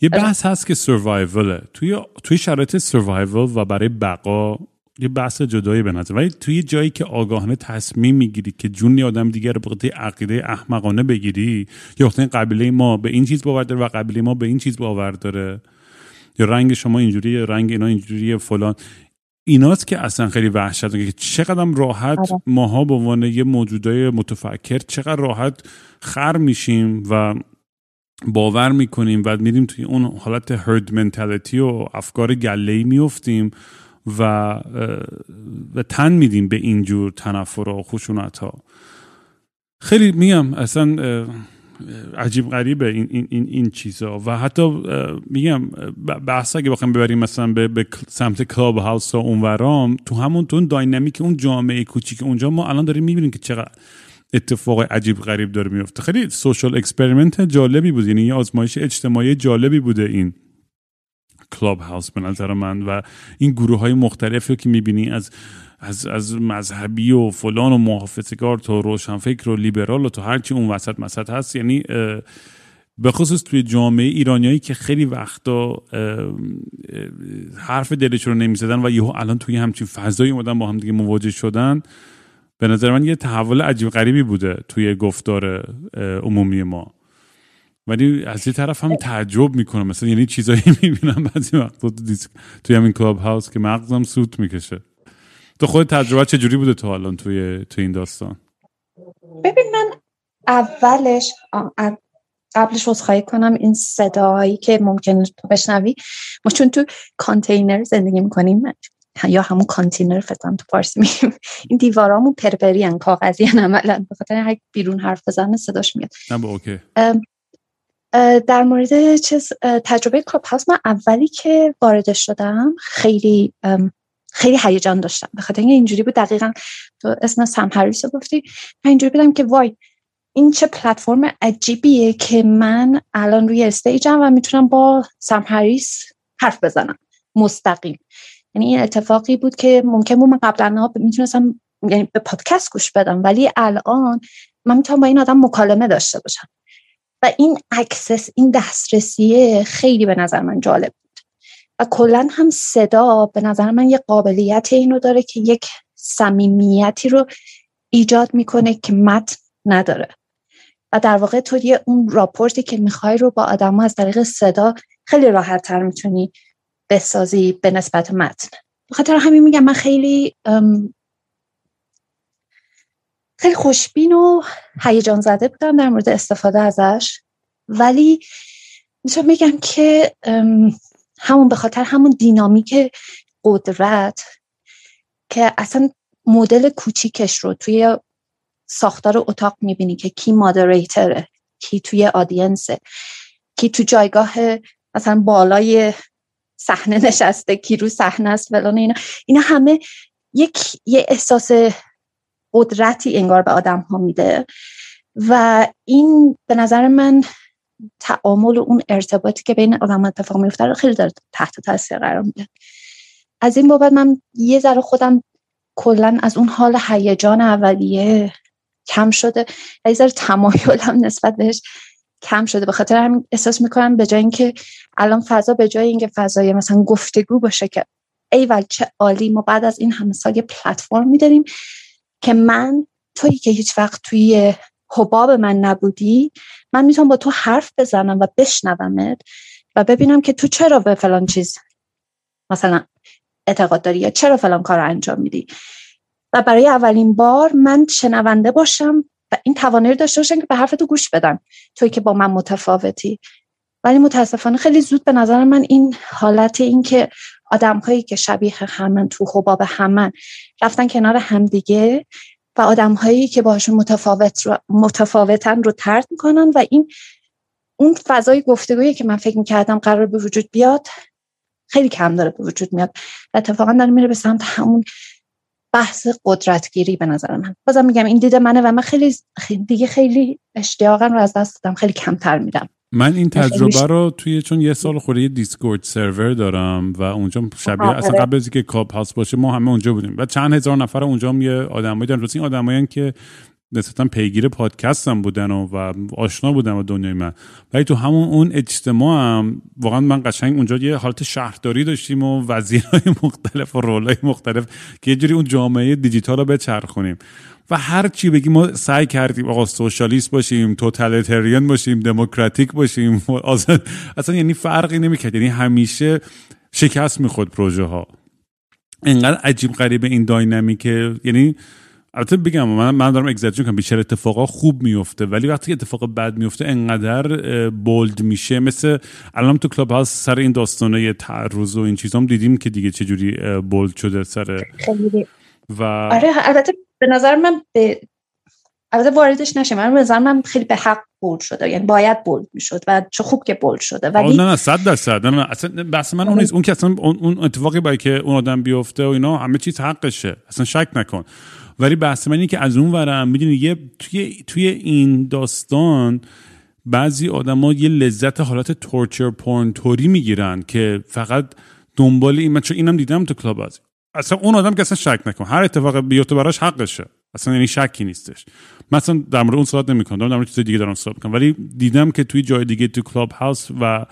یه بحث هست که سروایوله توی توی شرایط سروایول و برای بقا یه بحث جدایی به نظر ولی توی جایی که آگاهانه تصمیم می‌گیری که جون آدم دیگر رو به عقیده احمقانه بگیری یا وقتی قبیله ما به این چیز باور داره و قبیله ما به این چیز باور داره یا رنگ شما اینجوری رنگ اینا اینجوری فلان. ایناست که اصلا خیلی وحشت که چقدر راحت آره. ماها به عنوان یه موجودای متفکر چقدر راحت خر میشیم و باور می‌کنیم و میریم توی اون حالت هرد منتالیتی و افکار گله میفتیم و و تن میدیم به اینجور تنفر و خشونت ها خیلی میگم اصلا عجیب غریبه این, این, این, این چیزا. و حتی میگم بحث اگه بخوایم ببریم مثلا به, سمت کلاب هاوس و اونورام تو همون تو داینامیک اون جامعه کوچیک اونجا ما الان داریم می‌بینیم که چقدر اتفاق عجیب غریب داره میفته خیلی social experiment جالبی بود. یعنی یه آزمایش اجتماعی جالبی بوده این کلاب هاوس به نظر من. و این گروه های مختلفی که می‌بینی از از, از مذهبی و فلان و محافظه‌کار تا روشنفکر و لیبرال و تا هرچی اون وسط مسط هست یعنی به خصوص توی جامعه ایرانیایی که خیلی وقتا حرف دلشون رو نمی‌زدن و یهو الان توی همچین فضایی اومدن با هم دیگه مواجه شدن به نظر من یه تحول عجیب غریبی بوده توی گفتار عمومی ما. ولی از یه طرف هم تعجب می‌کنم مثلا یعنی چیزایی می‌بینم بعضی وقتا توی همین کلاب هاوس که مغزم سوت می‌کشه. تو خود تجربه چجوری بوده تو الان توی تو این داستان؟ ببین من اولش قبلش عذرخواهی کنم. این صداهایی که ممکن تو بشنوی ما چون تو کانتینر زندگی می‌کنیم یا همون کانتینر فکر تو فارسی میگیم. این دیوارامون پرپری ان کاغذی ان عملا. به خاطر هر بیرون حرف بزنه صداش میاد. نه اوکی. در مورد چیز تجربه کلاب هاوس من اولی که وارد شدم خیلی خیلی هیجان داشتم. به خاطر اینجوری بود دقیقا تو اسم سم هریس گفتی. من اینجوری بودم که وای این چه پلتفرم عجیبیه که من الان روی stage م و می‌تونم با سم هریس حرف بزنم. مستقیم. یعنی این اتفاقی بود که ممکن بود من قبلا می‌تونستم یعنی به پادکست گوش بدم ولی الان من می‌تونم با این آدم مکالمه داشته باشم. و این access این دسترسیه خیلی به نظر من جالب و کلا هم صدا به نظر من یه قابلیت اینو داره که یک صمیمیتی رو ایجاد می‌کنه که متن نداره. و در واقع تو یه اون rapport ی که می‌خوای رو با آدم از طریق صدا خیلی راحت تر می‌تونی بسازی به نسبت متن. بخاطر همین میگم من خیلی خیلی خوشبین و هیجان زده بودم در مورد استفاده ازش. ولی می‌تونم بگم که همون به خاطر همون دینامیک قدرت که اصلا مدل کوچیکش رو توی ساختار اتاق می‌بینی که کی مادریتره کی توی آدینسه کی تو جایگاه مثلا بالای صحنه نشسته کی رو صحنه است فلان اینا. اینا همه یک یه احساس قدرتی انگار به آدم ها میده. و این به نظر من تعامل و اون ارتباطی که بین آدم اتفاق میفته رو خیلی داره تحت تاثیر قرار میده. از این بابت من یه ذره خودم کلا از اون حال هیجان اولیه کم شده یه ذره تمایلم نسبت بهش کم شده. به خاطر همین احساس می‌کنم به جای اینکه الان فضا به جای اینکه فضای مثلا گفتگو باشه که ای چه عالی ما بعد از این همه سال یه پلتفرم میداریم که من تویی که هیچ وقت توی حباب من نبودی من می‌تونم با تو حرف بزنم و بشنومت و ببینم که تو چرا به فلان چیز مثلا اعتقاد داری یا چرا فلان کار رو انجام میدی. و برای اولین بار من شنونده باشم و این توانایی داشته باشم که به حرف تو گوش بدم. توی که با من متفاوتی. ولی متاسفانه خیلی زود به نظر من این حالت این که آدم هایی که شبیه همن تو حباب همن رفتن کنار همدیگه و آدم هایی که باشون متفاوت رو متفاوتن رو ترد می‌کنن و این اون فضای گفتگویی که من فکر می‌کردم قرار به وجود بیاد خیلی کم داره به وجود میاد. و اتفاقا داره میره به سمت همون بحث قدرتگیری به نظر من. بازم میگم این دیده منه و من خیلی دیگه خیلی اشتیاقا رو از دست دادم خیلی کمتر میدم. من این تجربه رو توی چون یه سال خوره یه دیسکورد سرور دارم و اونجا شبیه اصلا قبل از که کاب هاوس باشه ما همه اونجا بودیم. و چند هزار نفر اونجا هم یه آدمایی دارن. این آدمایی که نسبتا پیگیر پادکست هم بودن و, و آشنا بودن با دنیای من. ولی تو همون اون اجتماع هم واقعا من قشنگ اونجا یه حالت شهرداری داشتیم و وزیرهای مختلف و رولای مختلف که یه جوری اون جامعه دیجیتال رو بچرخونیم. و هر چی بگیم ما سعی کردیم آقا سوشالیست باشیم توتالیتریان باشیم دموکراتیک باشیم اصلا یعنی فرقی نمی‌کرد. یعنی همیشه شکست می‌خورد پروژه ها اینقدر عجیب غریب این داینامیکه. یعنی البته بگم من من دارم اگزاجر کنم بیشتر اتفاقا خوب میفته ولی وقتی اتفاق بد میفته انقدر بولد میشه. مثل الان تو Clubhouse سر این داستانه تعرض و این چیزام دیدیم که دیگه چجوری bold شده سر خیلی و آره البته به نظر من به البته واردش نشه. من به نظر من خیلی به حق bold شده. یعنی باید bold می‌شد و چه خوب که bold شده. ولی نه نه صد درصد. نه نه اصلا بحث من اون نیست. اون که اصلا اون اتفاقی برای که اون آدم بیفته و اینا همه چیز حقشه. اصلا شک نکن. ولی بحث من اینه که از اون ورم می‌دونی یه توی توی این داستان بعضی آدما یه لذت حالت torture porn طوری می‌گیرن که فقط دنبال این من چون اینم دیدم تو Clubhouse اصلا اون آدم که اصلا شک نکن. هر اتفاق بیفته براش حقشه. اصلا یعنی شکی نیستش. مثلا در مورد اون صحبت نمی‌کنم. در مورد چیز دیگه دارم صحبت می‌کنم. ولی دیدم که توی جای دیگه تو Clubhouse و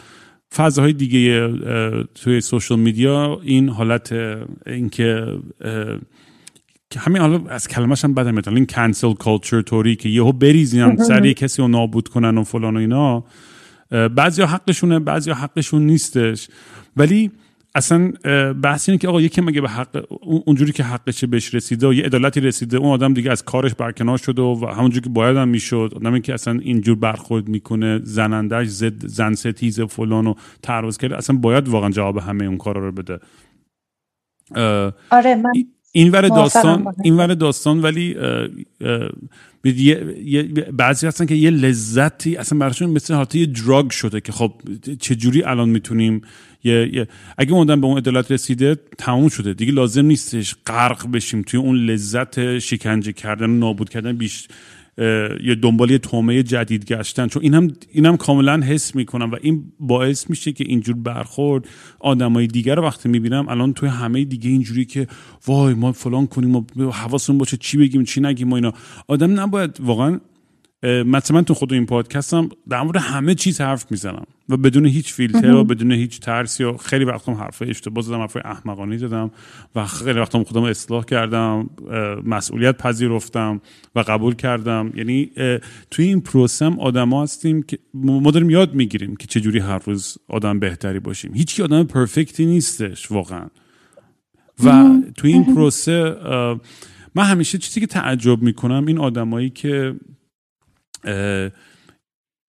فضاهای دیگه توی social media این حالت اینکه که همین حالا از کلمش هم بدم این cancel culture طوری که یهو بریزین سری کسی رو نابود کنن و فلان و اینا. بعضیا حقشونه بعضیا حقشون نیستش. ولی اصلا بحث اینه که آقا یکی مگه به حق اونجوری که حقش بهش رسیده و یه عدالتی رسیده اون آدم دیگه از کارش برکنار شده و همونجوری که باید هم می‌شد آدمی که اصلا اینجور برخورد می‌کنه زنندش زد زن ستیز فلان و تعرض کرده اصلا باید واقعا جواب همه اون کارا رو بده. آره من این ور داستان این ور داستان ولی بعضی هستن که یه لذتی اصلا براشون مثل حالت یه دراگ شده که خب چجوری الان می‌تونیم یه, اگه اون به اون عدالت رسیده تموم شده. دیگه لازم نیستش غرق بشیم توی اون لذت شکنجه کردن و نابود کردن بیش یه دنبال یه تومه جدید گشتن. چون اینم اینم کاملا حس می‌کنم و این باعث میشه که اینجور برخورد آدمای دیگر رو وقتی می‌بینم الان توی همه دیگه اینجوری که وای ما فلان کنیم و حواسمون باشه چی بگیم چی نگیم و اینا. آدم نباید واقعا مثلا تو خود این پادکستم در مورد همه چیز حرف می‌زنم و بدون هیچ فیلتر و بدون هیچ ترسی و خیلی وقتم حرفای اشتباه زدم حرفای احمقانه زدم و خیلی وقتم خودم اصلاح کردم مسئولیت پذیرفتم و قبول کردم. یعنی توی این پروسم آدما هستیم که ما داریم یاد می‌گیریم که چجوری هر روز آدم بهتری باشیم. هیچ آدم پرفکتی نیستش واقعا. و توی این پروسه من همیشه چیزی که تعجب می‌کنم این آدمایی که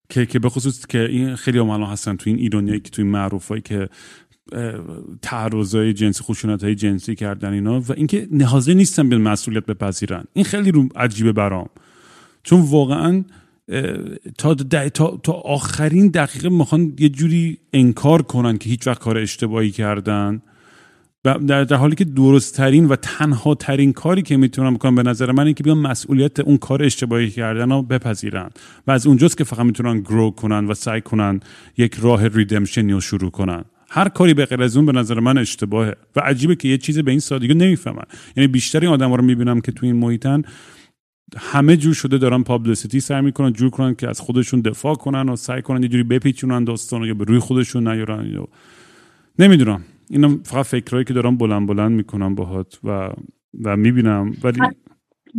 که که به خصوص که این خیلی هم هستن تو این ایرانیایی که تو این معروفایی که تعرضای جنسی خشونت های جنسی کردن اینا و اینکه نهازه نیستن به مسئولیت بپذیرن. این خیلی رو عجیبه برام. چون واقعا تا, تا, تا آخرین دقیقه می‌خوان یه جوری انکار کنن که هیچ وقت کار اشتباهی کردن. در, در حالی که درست ترین و تنها ترین کاری که می‌تونم بکنم به نظر من اینکه بیان مسئولیت اون کار اشتباهی کردن رو بپذیرن. و از اونجاست که فقط می‌تونن گرو کنن و سعی کنن یک راه ریدمشن رو شروع کنن. هر کاری به غیر از اون به نظر من اشتباهه. و عجیبه که یه چیز به این سادگی نمی‌فهمن. یعنی بیشتر این آدم رو می‌بینم که تو این محیطن همه جور شده دارن پابلیسیتی سعی می‌کنن جور کنن که از خودشون دفاع کنن و سعی کنن یه جوری بپیچونن داستان یا به روی خودشون نیارن یا نمی‌دونم. اینم فقط فکرهایی که دارم بلند بلند می‌کنم باهات و و می‌بینم ولی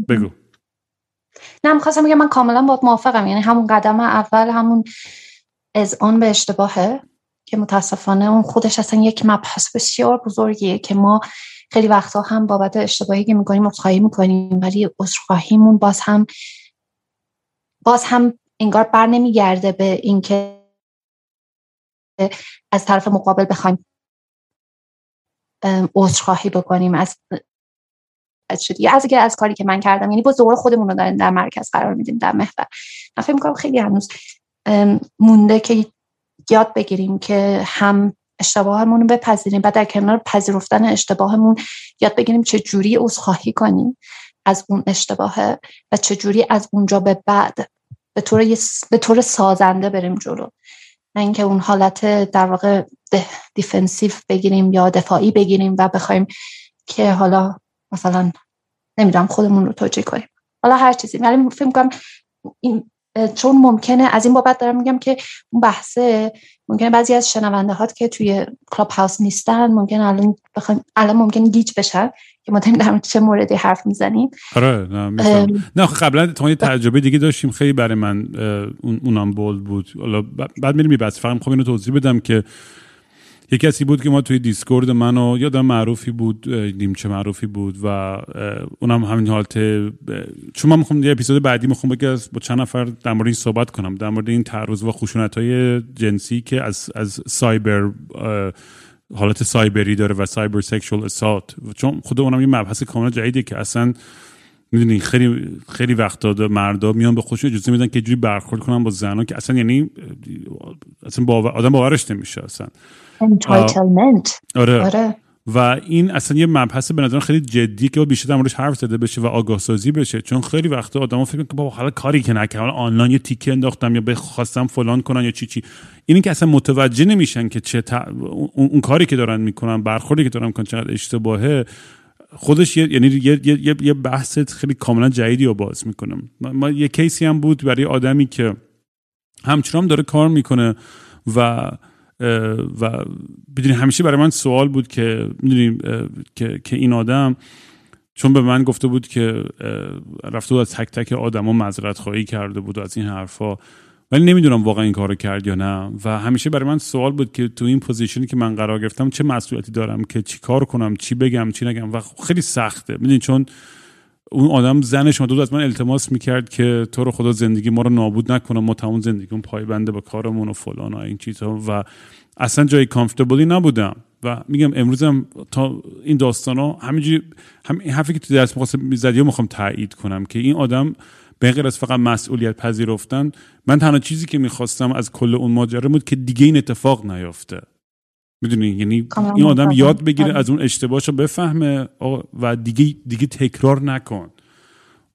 بگو. نه می‌خواستم بگم من کاملا باید موافقم. یعنی همون قدم اول همون از آن به اشتباهه که متاسفانه اون خودش اصلا یک مبحث بسیار بزرگیه که ما خیلی وقتا هم بابت اشتباهی که می‌کنیم عذرخواهی می‌کنیم ولی عذرخواهیمون باز هم باز هم انگار بر نمیگرده به اینکه از طرف مقابل بخوایم عذرخواهی بکنیم از شدی از از کاری که من کردم. یعنی با زور خودمون رو داریم در مرکز قرار میدیم در محور. من فکر می‌کنم خیلی هنوز مونده که یاد بگیریم که هم اشتباهمون رو بپذیریم و در کنار پذیرفتن اشتباهمون یاد بگیریم چه جوری عذرخواهی کنیم از اون اشتباه و چه جوری از اونجا به بعد به طور, به طور سازنده بریم جلو. نه اینکه اون حالت در واقع defensive بگیریم یا دفاعی بگیریم و بخوایم که حالا مثلا نمی‌دونم خودمون رو توجیه کنیم. حالا هر چیزی. ولی فکر کنم این چون ممکنه از این بابت دارم میگم که اون بحثه ممکنه بعضی از شنونده هات که توی Clubhouse نیستن ممکن الان بخوایم الان ممکن گیج بشن. که ما در چه موردی حرف می‌زنیم. آره نه نه قبلا تا یه تجربه دیگه داشتیم خیلی برای من اونم بولد بود. حالا بعد میریم بس فقط می‌خوام اینو توضیح بدم که یه کسی بود که ما توی دیسکورد منو یادم معروفی بود نیمچه معروفی بود و اونم همین حالت چون من می‌خوام یه اپیزود بعدی می‌خوام بگه با چند نفر در مورد این صحبت کنم در مورد این تعرض و خشونت های جنسی که از از سایبر حالت سایبری داره و سایبر سکشوال اسات چون خود اونم یه مبحث کاملا جدیده که اصلا می‌دونی خیلی خیلی وقتا مردا میان به خودشون اجازه میدن که جوری برخورد کنن با زنا که اصلا یعنی اصلا باور آدم باورش نمیشه اصلا آره. آره. و این اصلا یه مبحث به نظر خیلی جدی که بیشتر در موردش حرف زده بشه و آگاه سازی بشه. چون خیلی وقتا آدما فکر که بابا حالا کاری که نکردم آنلاین یه تیکه انداختم یا بخواستم فلان کنن یا چی چی. اینی که اصلا متوجه نمیشن که چه اون... کاری که دارن می‌کنن برخوردی که دارن می‌کنن چقدر اشتباهه. خودش یه یعنی یه, یه،, یه بحث خیلی کاملا جدیدی رو باز می‌کنه. ما یه case ی هم بود برای آدمی که همچنان داره کار می‌کنه و و بدونی همیشه برای من سوال بود که می‌دونیم که, که این آدم چون به من گفته بود که رفته بود از تک تک آدما معذرت خواهی کرده بود از این حرفا ولی نمی‌دونم واقعا این کارو کرد یا نه. و همیشه برای من سوال بود که تو این position ی که من قرار گرفتم چه مسئولیتی دارم که چی کار کنم چی بگم چی نگم و خیلی سخته. می‌دونی چون اون آدم زنش دو از من التماس می‌کرد که تو رو خدا زندگی ما رو نابود نکنه ما تمام زندگیمون پایبنده به کارمون و فلان و این چیزها. و اصلا جای کامفتبلی نبودم. و میگم امروزم تا این داستان ها همینجوری هم حرفی که تو درس می‌خواستم می‌زدی می‌خوام تایید کنم که این آدم به غیر از فقط مسئولیت پذیرفتن من تنها چیزی که می‌خواستم از کل اون ماجرا بود که دیگه این اتفاق نیفته می‌دونی؟ یعنی این آدم یاد بگیره از اون اشتباهش رو بفهمه و دیگه دیگه تکرار نکن.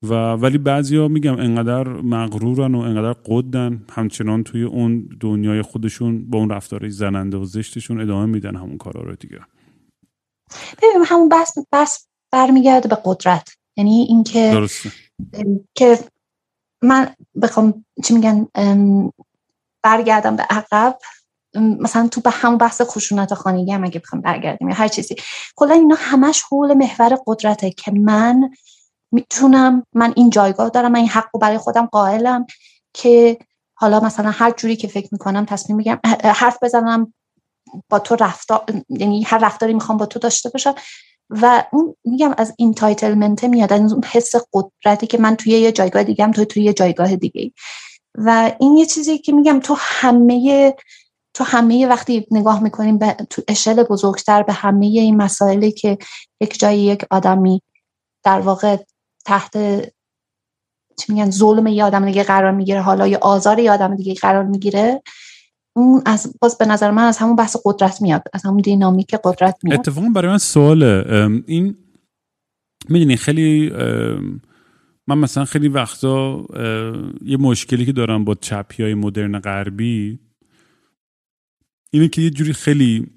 و ولی بعضیا میگم انقدر مغرورن و انقدر قدن همچنان توی اون دنیای خودشون با اون رفتارهای زننده و زشتشون ادامه میدن همون کارا رو دیگه. ببین همون بس بس برمیگرده به قدرت. یعنی اینکه که من بخوام چی میگن برگردم به عقب. مثلا تو به همون بحث خشونت خانگی هم اگه بخوام برگردیم یا هر چیزی. کلا اینا همش حول محور قدرته که من می‌تونم من این جایگاه دارم من این حق رو برای خودم قائلم که حالا مثلا هر جوری که فکر می‌کنم تصمیم میگم حرف بزنم با تو رفتار یعنی هر رفتاری می‌خوام با تو داشته باشم و اون میگم از این entitlement میاد از اون حس قدرتی که من توی یه جایگاه دیگه هم توی توی یه جایگاه دیگه و این یه چیزی که میگم تو همه تو همه وقتی نگاه می‌کنیم به تو اشل بزرگتر به همه این مسائلی که یک جایی یک آدمی در واقع تحت چی میگن ظلم یه آدم دیگه قرار می‌گیره حالا یا آزار یه آدم دیگه قرار می‌گیره اون از باز به نظر من از همون بحث قدرت میاد از همون دینامیک قدرت میاد. اتفاقا برای من سواله. این می‌دونی خیلی من مثلا خیلی وقتا یه مشکلی که دارم با چپی های مدرن غربی اینه که یه جوری خیلی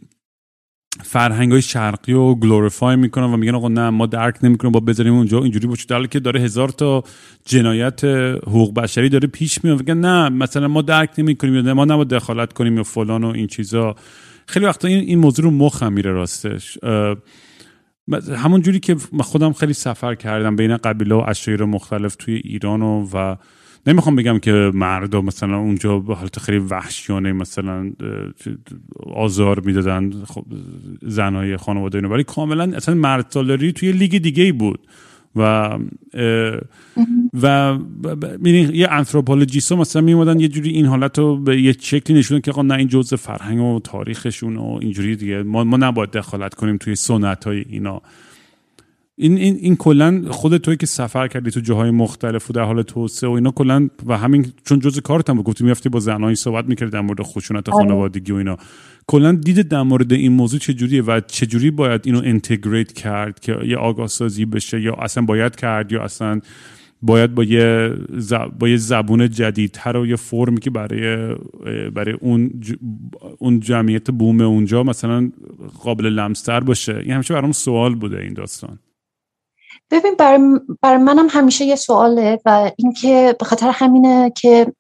فرهنگ های شرقی رو گلوریفای می‌کنن و میگن آقا نه ما درک نمی‌کنیم با بذاریم اونجا. اینجوری باشه. در که داره هزار تا جنایت حقوق بشری داره پیش میاد. میگن نه مثلا ما درک نمی‌کنیم یا ما نباید دخالت کنیم یا فلان و این چیزا. خیلی وقتا این این موضوع رو مخم میره راستش. همون جوری که خودم خیلی سفر کردم بین قبیله و عشایر مختلف توی ایران و, و نمی‌خوام بگم که مردا مثلا اونجا به حالت خیلی وحشیانه مثلا آزار می‌دادن خب زنهای خانواده اینو ولی کاملا اصلا مرد سالاری توی لیگ دیگه ای بود. و و یه anthropologist مثلا میومدن یه جوری این حالت رو به یه شکلی نشون که نه این جزء فرهنگ و تاریخشون و اینجوری دیگه. ما, ما نباید دخالت کنیم توی سنت های اینا. این این این کلا خود توی که سفر کردی تو جاهای مختلف و در حال توسعه و اینا کلا و همین چون جزء کارت هم گفتی میافتی با زنایی صحبت می‌کردی در مورد خشونت آره. خانوادگی و اینا. کلا دید در مورد این موضوع چجوریه و چجوری باید اینو انتگریت کرد که یه آگاه سازی بشه یا اصلا باید کرد یا اصلا باید با یه با یه زبون جدیدتر و یه فرمی که برای برای اون اون جمعیت بوم اونجا مثلا قابل لمستر باشه؟ این همیشه برام سوال بوده این داستان. ببین برای, برای منم همیشه یه سواله و اینکه به خاطر همینه که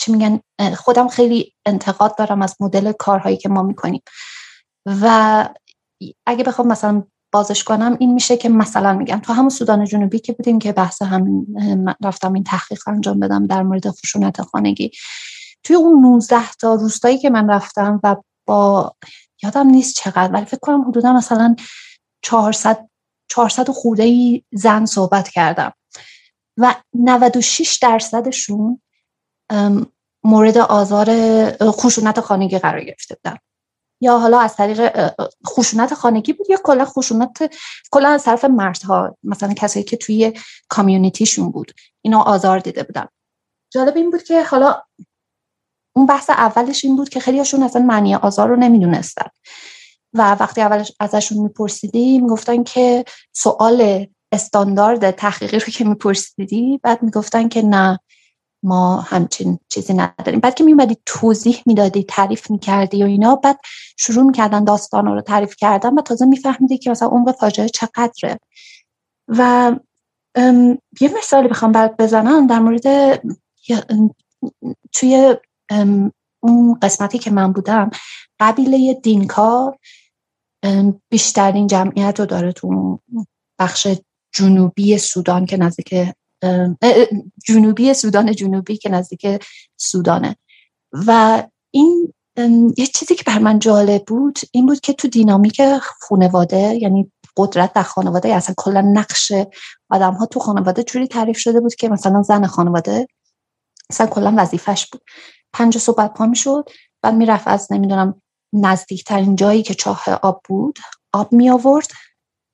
چی میگن خودم خیلی انتقاد دارم از مدل کارهایی که ما می‌کنیم. و اگه بخوام مثلا بازش کنم این میشه که مثلا میگم تو همون سودان جنوبی که بودیم که بحث هم رفتم این تحقیق انجام بدم در مورد خشونت خانگی. توی اون 19 تا روستایی که من رفتم و با یادم نیست چقدر ولی فکر کنم حدودا مثلا 400 400 خورده ای زن صحبت کردم. و 96 درصدشون مورد آزار خشونت خانگی قرار گرفته بودن. یا حالا از طریق خشونت خانگی بود یا کلا خشونت کلا از طرف مردها مثلا کسایی که توی کامیونیتیشون بود اینا آزار دیده بودن. جالب این بود که حالا اون بحث اولش این بود که خیلی هاشون اصلا معنی آزار رو نمی‌دونستن. و وقتی اولش ازشون میپرسیدیم گفتن که سوال استاندارد تحقیقی رو که میپرسیدی بعد می‌گفتن که نه ما همچین چیزی نداریم. بعد که میومدی توضیح می‌دادی تعریف می‌کردی و اینا بعد شروع می‌کردن داستان رو تعریف کردن و تازه میفهمیدی که مثلا عمق فاجعه چقدره. و یه مثالی بخوام برات بزنم در مورد توی اون قسمتی که من بودم قبیله دینکا بیشترین جمعیت رو داره تو بخش جنوبی سودان که نزدیک جنوبی سودان جنوبی که نزدیک سودانه. و این یه چیزی که بر من جالب بود این بود که تو دینامیک خانواده یعنی قدرت در خانواده اصلا کلا نقش آدم ها تو خانواده جوری تعریف شده بود که مثلا زن خانواده اصلا کلا وظیفش بود. پنج صبح پا می‌شد بعد می‌رفت از نمی‌دونم نزدیکترین جایی که چاه آب بود آب می آورد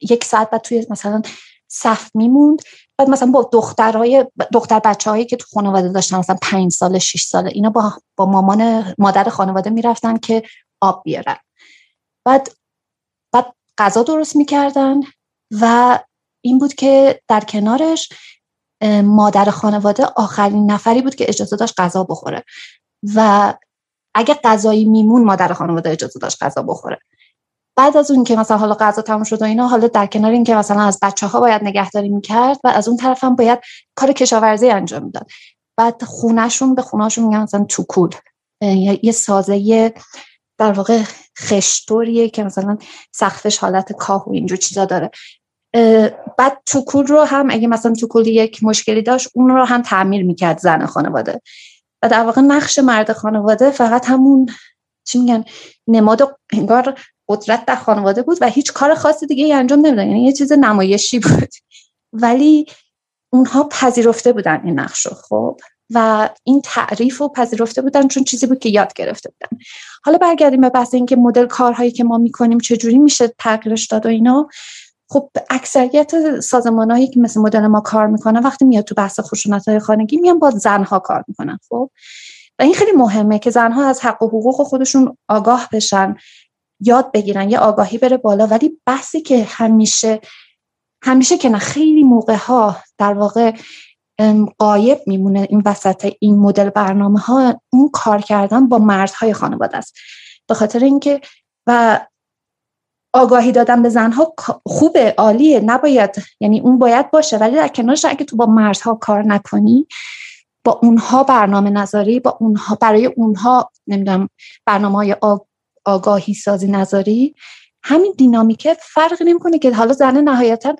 یک ساعت بعد توی مثلا صف میموند. بعد مثلا با دخترای دختر بچه هایی که تو خانواده داشتن مثلا پنج سال شش ساله اینا با, با مامان مادر خانواده می‌رفتن که آب بیارن. بعد بعد غذا درست می‌کردن و این بود که در کنارش مادر خانواده آخرین نفری بود که اجازه داشت غذا بخوره. و اگه غذایی میمون مادر خانواده اجازه داشت غذا بخوره. بعد از اون که مثلا حالا غذا تموم شد و اینا حالا در کنار این که مثلا از بچه ها باید نگهداری می‌کرد و از اون طرف هم باید کار کشاورزی انجام می‌داد. بعد خونهشون به خونهشون میگن مثلا توکول یه سازه در واقع خشتوریه که مثلا سقفش حالت کاه و اینجور چیزا داره. بعد توکول رو هم اگه مثلا توکول یک مشکلی داشت اون رو هم تعمیر می‌کرد زن خانواده. و در واقع نقش مرد خانواده فقط همون چی میگن نماد انگار قدرت در خانواده بود و هیچ کار خاصی دیگه ای انجام نمیدن یعنی یه چیز نمایشی بود. ولی اونها پذیرفته بودن این نقش خب؟ و این تعریف رو پذیرفته بودن چون چیزی بود که یاد گرفته بودن. حالا برگردیم به بحث اینکه مدل کارهایی که ما می‌کنیم چجوری میشه تغییرش داد و اینا. خب اکثریت سازمانهایی که مثل مدل ما کار می‌کنن وقتی میاد تو بحث خشونت های خانگی میان با زنها کار می‌کنن خب؟ و این خیلی مهمه که زنها از حق و حقوق خودشون آگاه بشن یاد بگیرن یه آگاهی بره بالا. ولی بحثی که همیشه همیشه که نه خیلی موقع ها در واقع قایب میمونه این وسط این مدل برنامه ها اون کار کردن با مردهای خانواده است. به خاطر اینکه و آگاهی دادن به زنها خوبه عالیه. نباید یعنی اون باید باشه. ولی در کنارش اگه تو با مردها کار نکنی با اونها برنامه نظری با اونها برای اونها نمی‌دونم برنامه های آگاهی سازی نظری همین دینامیکه فرق نمی‌کنه که حالا زنه نهایتا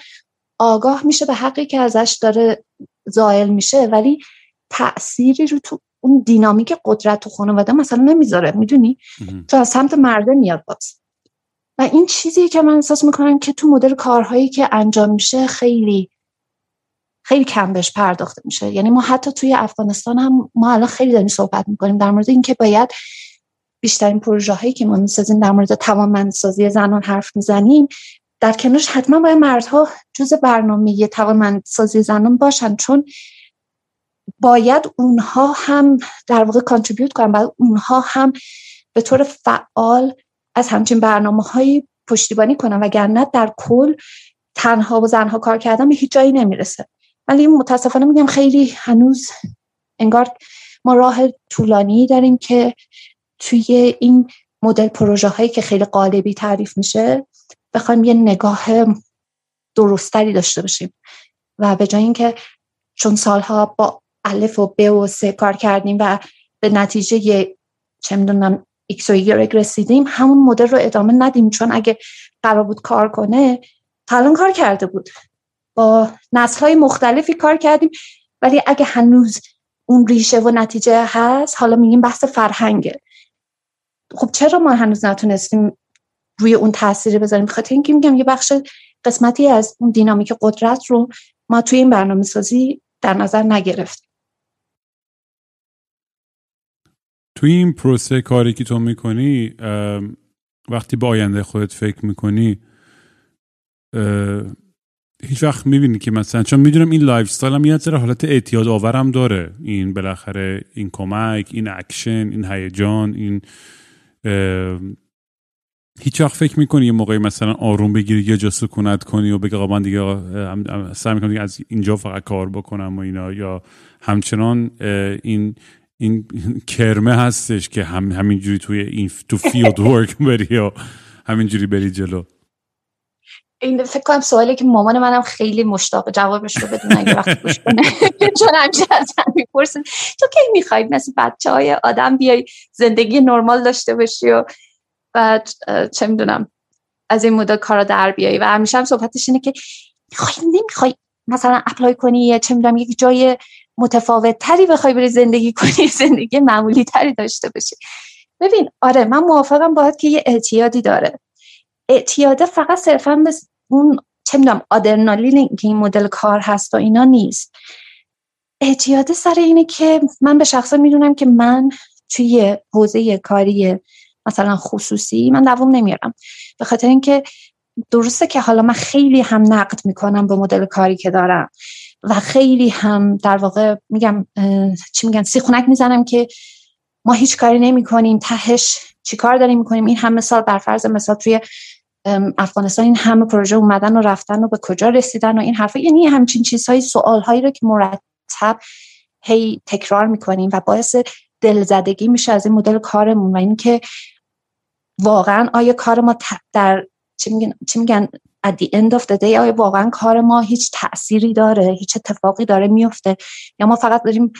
آگاه میشه به حقی که ازش داره زائل میشه ولی تأثیری رو تو اون دینامیک قدرت تو خانواده مثلا نمی‌ذاره. می‌دونی؟ تو از سمت مرده میاد باز. این چیزی که من احساس می‌کنم که تو مدل کارهایی که انجام میشه خیلی خیلی کم بهش پرداخته میشه. یعنی ما حتی توی افغانستان هم ما الان خیلی داریم صحبت می‌کنیم در مورد اینکه باید بیشترین پروژه هایی که ما می‌سازیم در مورد توانمندسازی زنان حرف می‌زنیم در کنارش حتما باید مردها جز برنامه توانمندسازی زنان باشن چون باید اونها هم در واقع کانتریبیوت کنن باید اونها هم به طور فعال از همچین برنامه هایی پشتیبانی کنن وگرنه در کل تنها و زنها کار کردن به هیچ جایی نمی‌رسه. ولی متاسفانه میگم خیلی هنوز انگار ما راه طولانی داریم که توی این مدل پروژه هایی که خیلی قالبی تعریف میشه بخوایم یه نگاه درستری داشته باشیم. و به جای اینکه چون سالها با الف و ب و سه کار کردیم و به نتیجه چه می‌دونم ایکس و ایگرگ رسیدیم همون مدل رو ادامه ندیم. چون اگه قرار بود کار کنه تا کار کرده بود. با نسل های مختلفی کار کردیم. ولی اگه هنوز اون ریشه و نتیجه هست حالا میگیم بحث فرهنگه. خب چرا ما هنوز نتونستیم روی اون تاثیر بذاریم؟ خاطر اینکه میگم یه بخش قسمتی از اون دینامیک قدرت رو ما توی این برنامه سازی در نظر نگرفتیم. توی این پروسه کاری که تو می‌کنی وقتی با آینده خودت فکر می‌کنی هیچ وقت می‌بینی که مثلا چون می‌دونم این lifestyle هم یه ذره حالت اعتیاد آورم داره. این بالاخره این کمک این اکشن این هیجان این هیچ وقت فکر می‌کنی یه موقعی مثلا آروم بگیری یه جا سکونت کنی و بگی من دیگه سعی می‌کنم از اینجا فقط کار بکنم و اینا یا همچنان این این کرمه هستش که هم همینجوری توی این تو field work بری یا همینجوری بری جلو. این فکر کنم سوالی که مامان منم خیلی مشتاق جوابش رو بدون اگه وقت گوش کنه. چون همچه از هم می‌پرسن تو کی می‌خوای مثل بچه های آدم بیای زندگی نرمال داشته باشی و بعد چه می‌دونم از این مدل کارا در بیایی و همیشه هم صحبتش اینه که می‌خوای نمی‌خوای مثلا اپلای کنی یا چه می‌دونم یک جای متفاوت تری بخوای بری زندگی کنی زندگی معمولی تری داشته باشی. ببین آره من موافقم باید که یه اعتیادی داره. اعتیاده فقط صرفا به اون چه می‌دونم آدرنالین که این مدل کار هست و اینا نیست. اعتیاده سر اینه که من به شخصا می‌دونم که من توی حوزه کاری مثلا خصوصی من دوام نمیارم. به خاطر اینکه درسته که حالا من خیلی هم نقد می‌کنم به مدل کاری که دارم. و خیلی هم در واقع میگم چی میگن سیخونک می‌زنم که ما هیچ کاری نمی کنیم تهش چی کار داریم می‌کنیم؟ این همه سال بر فرض مثال توی افغانستان این همه پروژه اومدن و رفتن و به کجا رسیدن و این حرفا یعنی همچین چیزهایی سوالهایی رو که مرتب هی تکرار می‌کنیم و باعث دلزدگی میشه از این مدل کارمون و اینکه واقعا آیا کار ما در چی میگن, چی میگن؟ At the end of the day آیا واقعا کار ما هیچ تأثیری داره؟ هیچ اتفاقی داره میفته؟ یا ما فقط داریم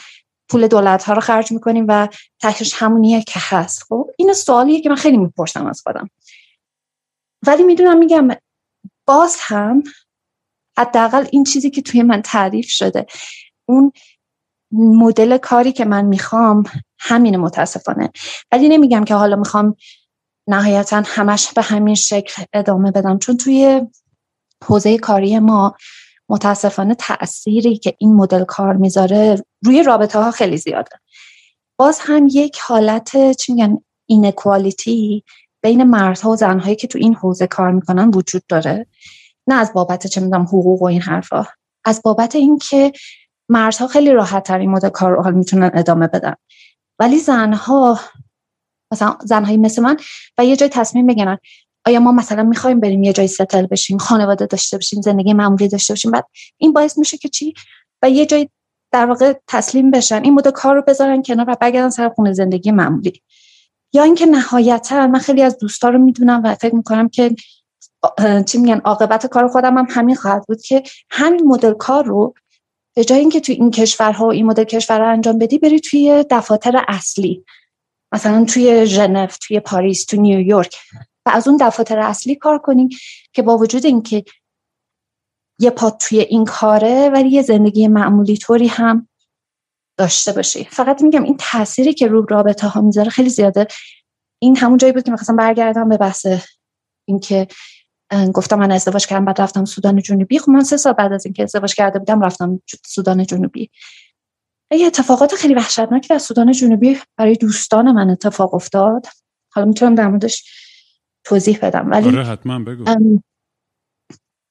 پول دولت ها رو خرج می‌کنیم و تهش همونیه که هست؟ خب این سوالیه که من خیلی می‌پرسم از خودم. ولی می‌دونم میگم باز هم حداقل این چیزی که توی من تعریف شده اون مدل کاری که من می‌خوام همینه متاسفانه. ولی نمیگم که حالا می‌خوام نهایتا همش به همین شکل ادامه بدم. چون توی حوزه کاری ما متاسفانه تأثیری که این مدل کار می‌ذاره روی رابطه ها خیلی زیاده. باز هم یک حالت چی میگن اینکوالیتی بین مردها و زنهایی که تو این حوزه کار می‌کنن وجود داره. نه از بابت چه می‌دونم حقوق و این حرفا. از بابت اینکه مردها خیلی راحت تر این مدل کار رو می‌تونن ادامه بدن. ولی زنها مثلا زنهایی مثل من و یه جای تصمیم بگیرن. آیا ما مثلا می‌خوایم بریم یه جای ستل بشیم خانواده داشته باشیم زندگی معمولی داشته باشیم؟ بعد این باعث میشه که چی؟ و یه جای در واقع تسلیم بشن. این مدل کار رو بذارن کنار و برگردن سر خونه زندگی معمولی. یا اینکه نهایتا من خیلی از دوستا رو می‌دونم و فکر می‌کنم که چی میگن عاقبت کار خودم هم همین خواهد بود که همین مدل کار رو به جای اینکه توی این کشورها و این مدل کشورها انجام بدی بری توی دفاتر اصلی. مثلا توی ژنو توی پاریس تو نیویورک و از اون دفاتر اصلی کار کنی که با وجود اینکه یه پا توی این کاره ولی یه زندگی معمولی طوری هم داشته باشی. فقط میگم این تأثیری که رو رابطه ها می‌ذاره خیلی زیاده. این همون جایی بود که می‌خواستم برگردم به بحث اینکه گفتم من ازدواج کردم بعد رفتم سودان جنوبی. خب من سه سال بعد از اینکه ازدواج کرده بودم رفتم سودان جنوبی. یه اتفاقات خیلی وحشتناکی در سودان جنوبی برای دوستان من اتفاق افتاد. حالا می‌تونم در موردش توضیح بدم. ولی آره حتما بگو.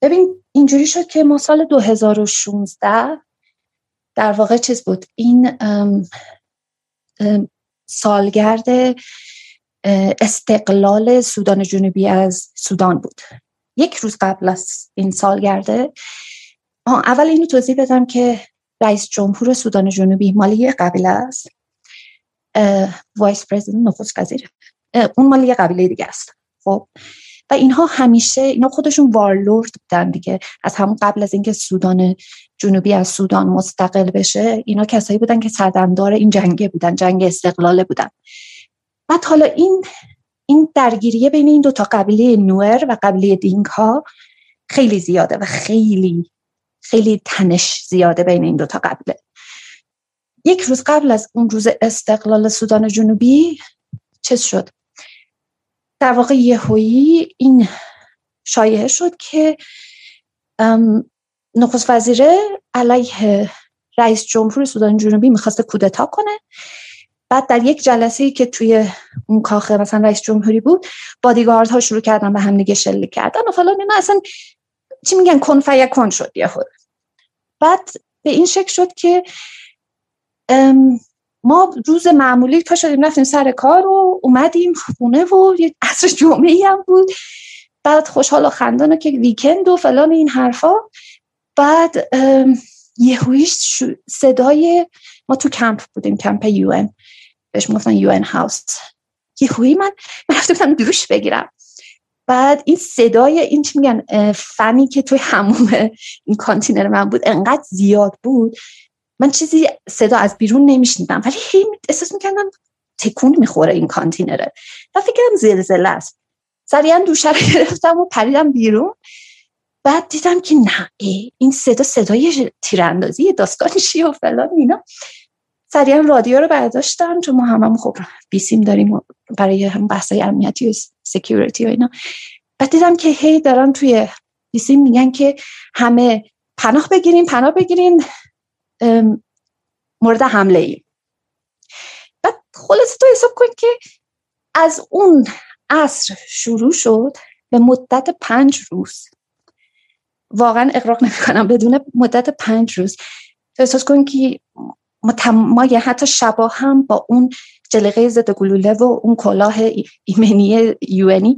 ببین اینجوری شد که ما سال 2016 در واقع چیز بود. این سالگرد استقلال سودان جنوبی از سودان بود. یک روز قبل از این سالگرده اول اینو توضیح بدم که رئیس جمهور سودان جنوبی مالی یه قبیله است. vice president نخست وزیر اون مالی یه قبیله دیگه است. خب و اینها همیشه اینا خودشون warlord بودن دیگه. از همون قبل از اینکه سودان جنوبی از سودان مستقل بشه اینا کسایی بودن که سردمدار این جنگه بودن جنگ استقلاله بودن. بعد حالا این این درگیریه بین این دو تا قبیله نوئر و قبیله دینکا ها خیلی زیاده و خیلی خیلی تنش زیاده بین این دو تا قبیله یک روز قبل از اون روز استقلال سودان جنوبی چه شد؟ در واقع یهویی این شایعه شد که نخست وزیره علیه رئیس جمهور سودان جنوبی می‌خواست کودتا کنه. بعد در یک جلسه که توی اون کاخ مثلا رئیس جمهوری بود بادیگارد ها شروع کردن به هم دیگه شلیک کردن و فلان اینا. اصلا چی میگن کن فیکون شد یهو. بعد به این شکل شد که ما روز معمولی پا شدیم رفتیم سر کار و اومدیم خونه و یه عصر جمعه هم بود. بعد خوشحال و خندان که ویکند و فلان این حرفا. بعد یهویش صدای ما تو کمپ بودیم کمپ یو بهش می‌گفتن یو ان هاوس. یهویی من من رفته دوش بگیرم. بعد این صدای این چی میگن فنی که توی هموم این کانتینر من بود انقدر زیاد بود. من چیزی صدا از بیرون نمیشنیدم ولی هی احساس می‌کردم تکون می‌خوره این کانتینره. و فکرم زلزله است. سریعا دوشه رو گرفتم و پریدم بیرون. بعد دیدم که نه این صدا صدای تیراندازی داستانشی و فلان اینا. سریعا رادیو رو برداشتم چون ما هم, هم خب بیسیم داریم برای هم بحثای امنیتی و سکیوریتی و اینا. بعد دیدم که هی دارن توی بیسیم میگن که همه پناه بگیرین پناه بگیرین مورد حمله ای بعد خلاصه تو حساب کن که از اون عصر شروع شد به مدت پنج روز. واقعا اقراق نمی کنم بدون مدت پنج روز. تو احساس کن که ما, ما یه حتی شبا هم با اون جلقه ضد گلوله و اون کلاه ایمنی UN ی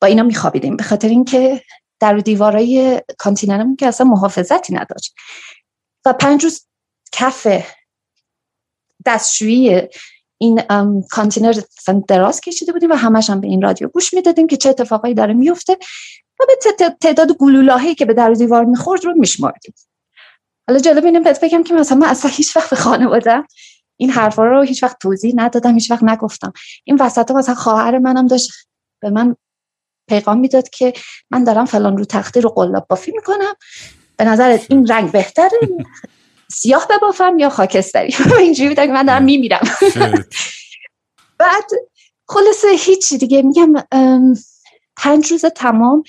با اینا میخوابیدیم. به خاطر اینکه در دیوارای کانتینرمون که اصلا محافظتی نداشت. و پنج روز کف دستشویی این کانتینر دراز کشیده بودیم و همش هم به این رادیو گوش می‌دادیم که چه اتفاقایی داره میفته و به تعداد گلوله‌هایی که به در دیوار می‌خورد رو میشماردیم حالا جالب اینه بهت بگم که مثلا من اصلا هیچ وقت به خانواده این حرفا رو هیچ وقت توضیح ندادم هیچ وقت نگفتم. این وسط مثلا خواهر منم داشت به من پیغام می‌داد که من دارم فلان رو تخته رو قلاب بافی می‌کنم. به نظرت این رنگ بهتره؟ سیاه ببافم یا خاکستری؟ اینجوری بودم که من دارم میمیرم. بعد خلاصه هیچی دیگه. میگم پنج روز تمام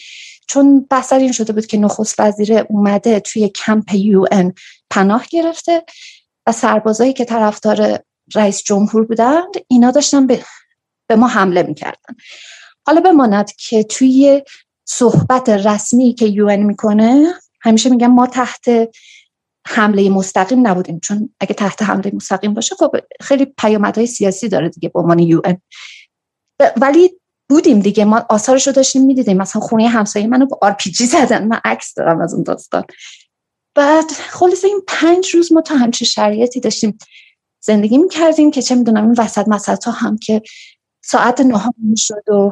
چون بسر این شده بود که نخست وزیر اومده توی کمپ یو ان پناه گرفته و سربازایی که طرفدار رئیس جمهور بودند اینا داشتن به, به ما حمله می‌کردن. حالا بماند که توی صحبت رسمی که یو می‌کنه همیشه میگن ما تحت حمله مستقیم نبودیم. چون اگه تحت حمله مستقیم باشه خب خیلی پیامدهای سیاسی داره دیگه به عنوان یو ولی بودیم دیگه. ما آثارش رو داشتیم می‌دیدیم. مثلا خونه همسایه منو با آر پی جی زدن. من عکس دارم از اون داستان. بعد خلاص این پنج روز ما تا همچه شرایطی داشتیم. زندگی می‌کردیم که چه می‌دونم این وسط مسط هم که ساعت نهم می‌شد و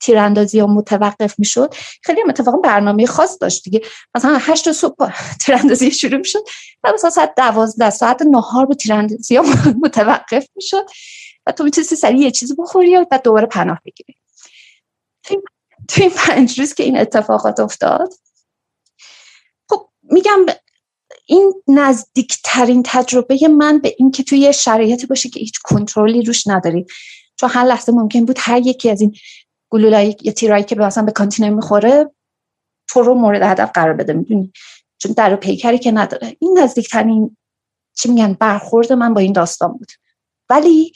تیراندازی ها متوقف می‌شد. خیلی هم اتفاقا برنامه خاص داشت دیگه. مثلا هشت صبح تیراندازی شروع می‌شد و مثلا ساعت دوازده ساعت نهار با تیراندازی ها متوقف می‌شد. و تو می‌تونستی سریع یه چیزی بخوری و بعد دوباره پناه بگیری. تو این پنج روز که این اتفاقات افتاد. خب میگم این نزدیکترین تجربه من به این که توی شرایطی باشه که هیچ کنترلی روش نداری. چون هر لحظه ممکن بود هر یکی از این گلولای یا تیرایی که مثلا به کانتینر می‌خوره تو رو مورد هدف قرار بده می‌دونی؟ چون در پیکری که نداره. این نزدیکترین چی میگن برخورد من با این داستان بود. ولی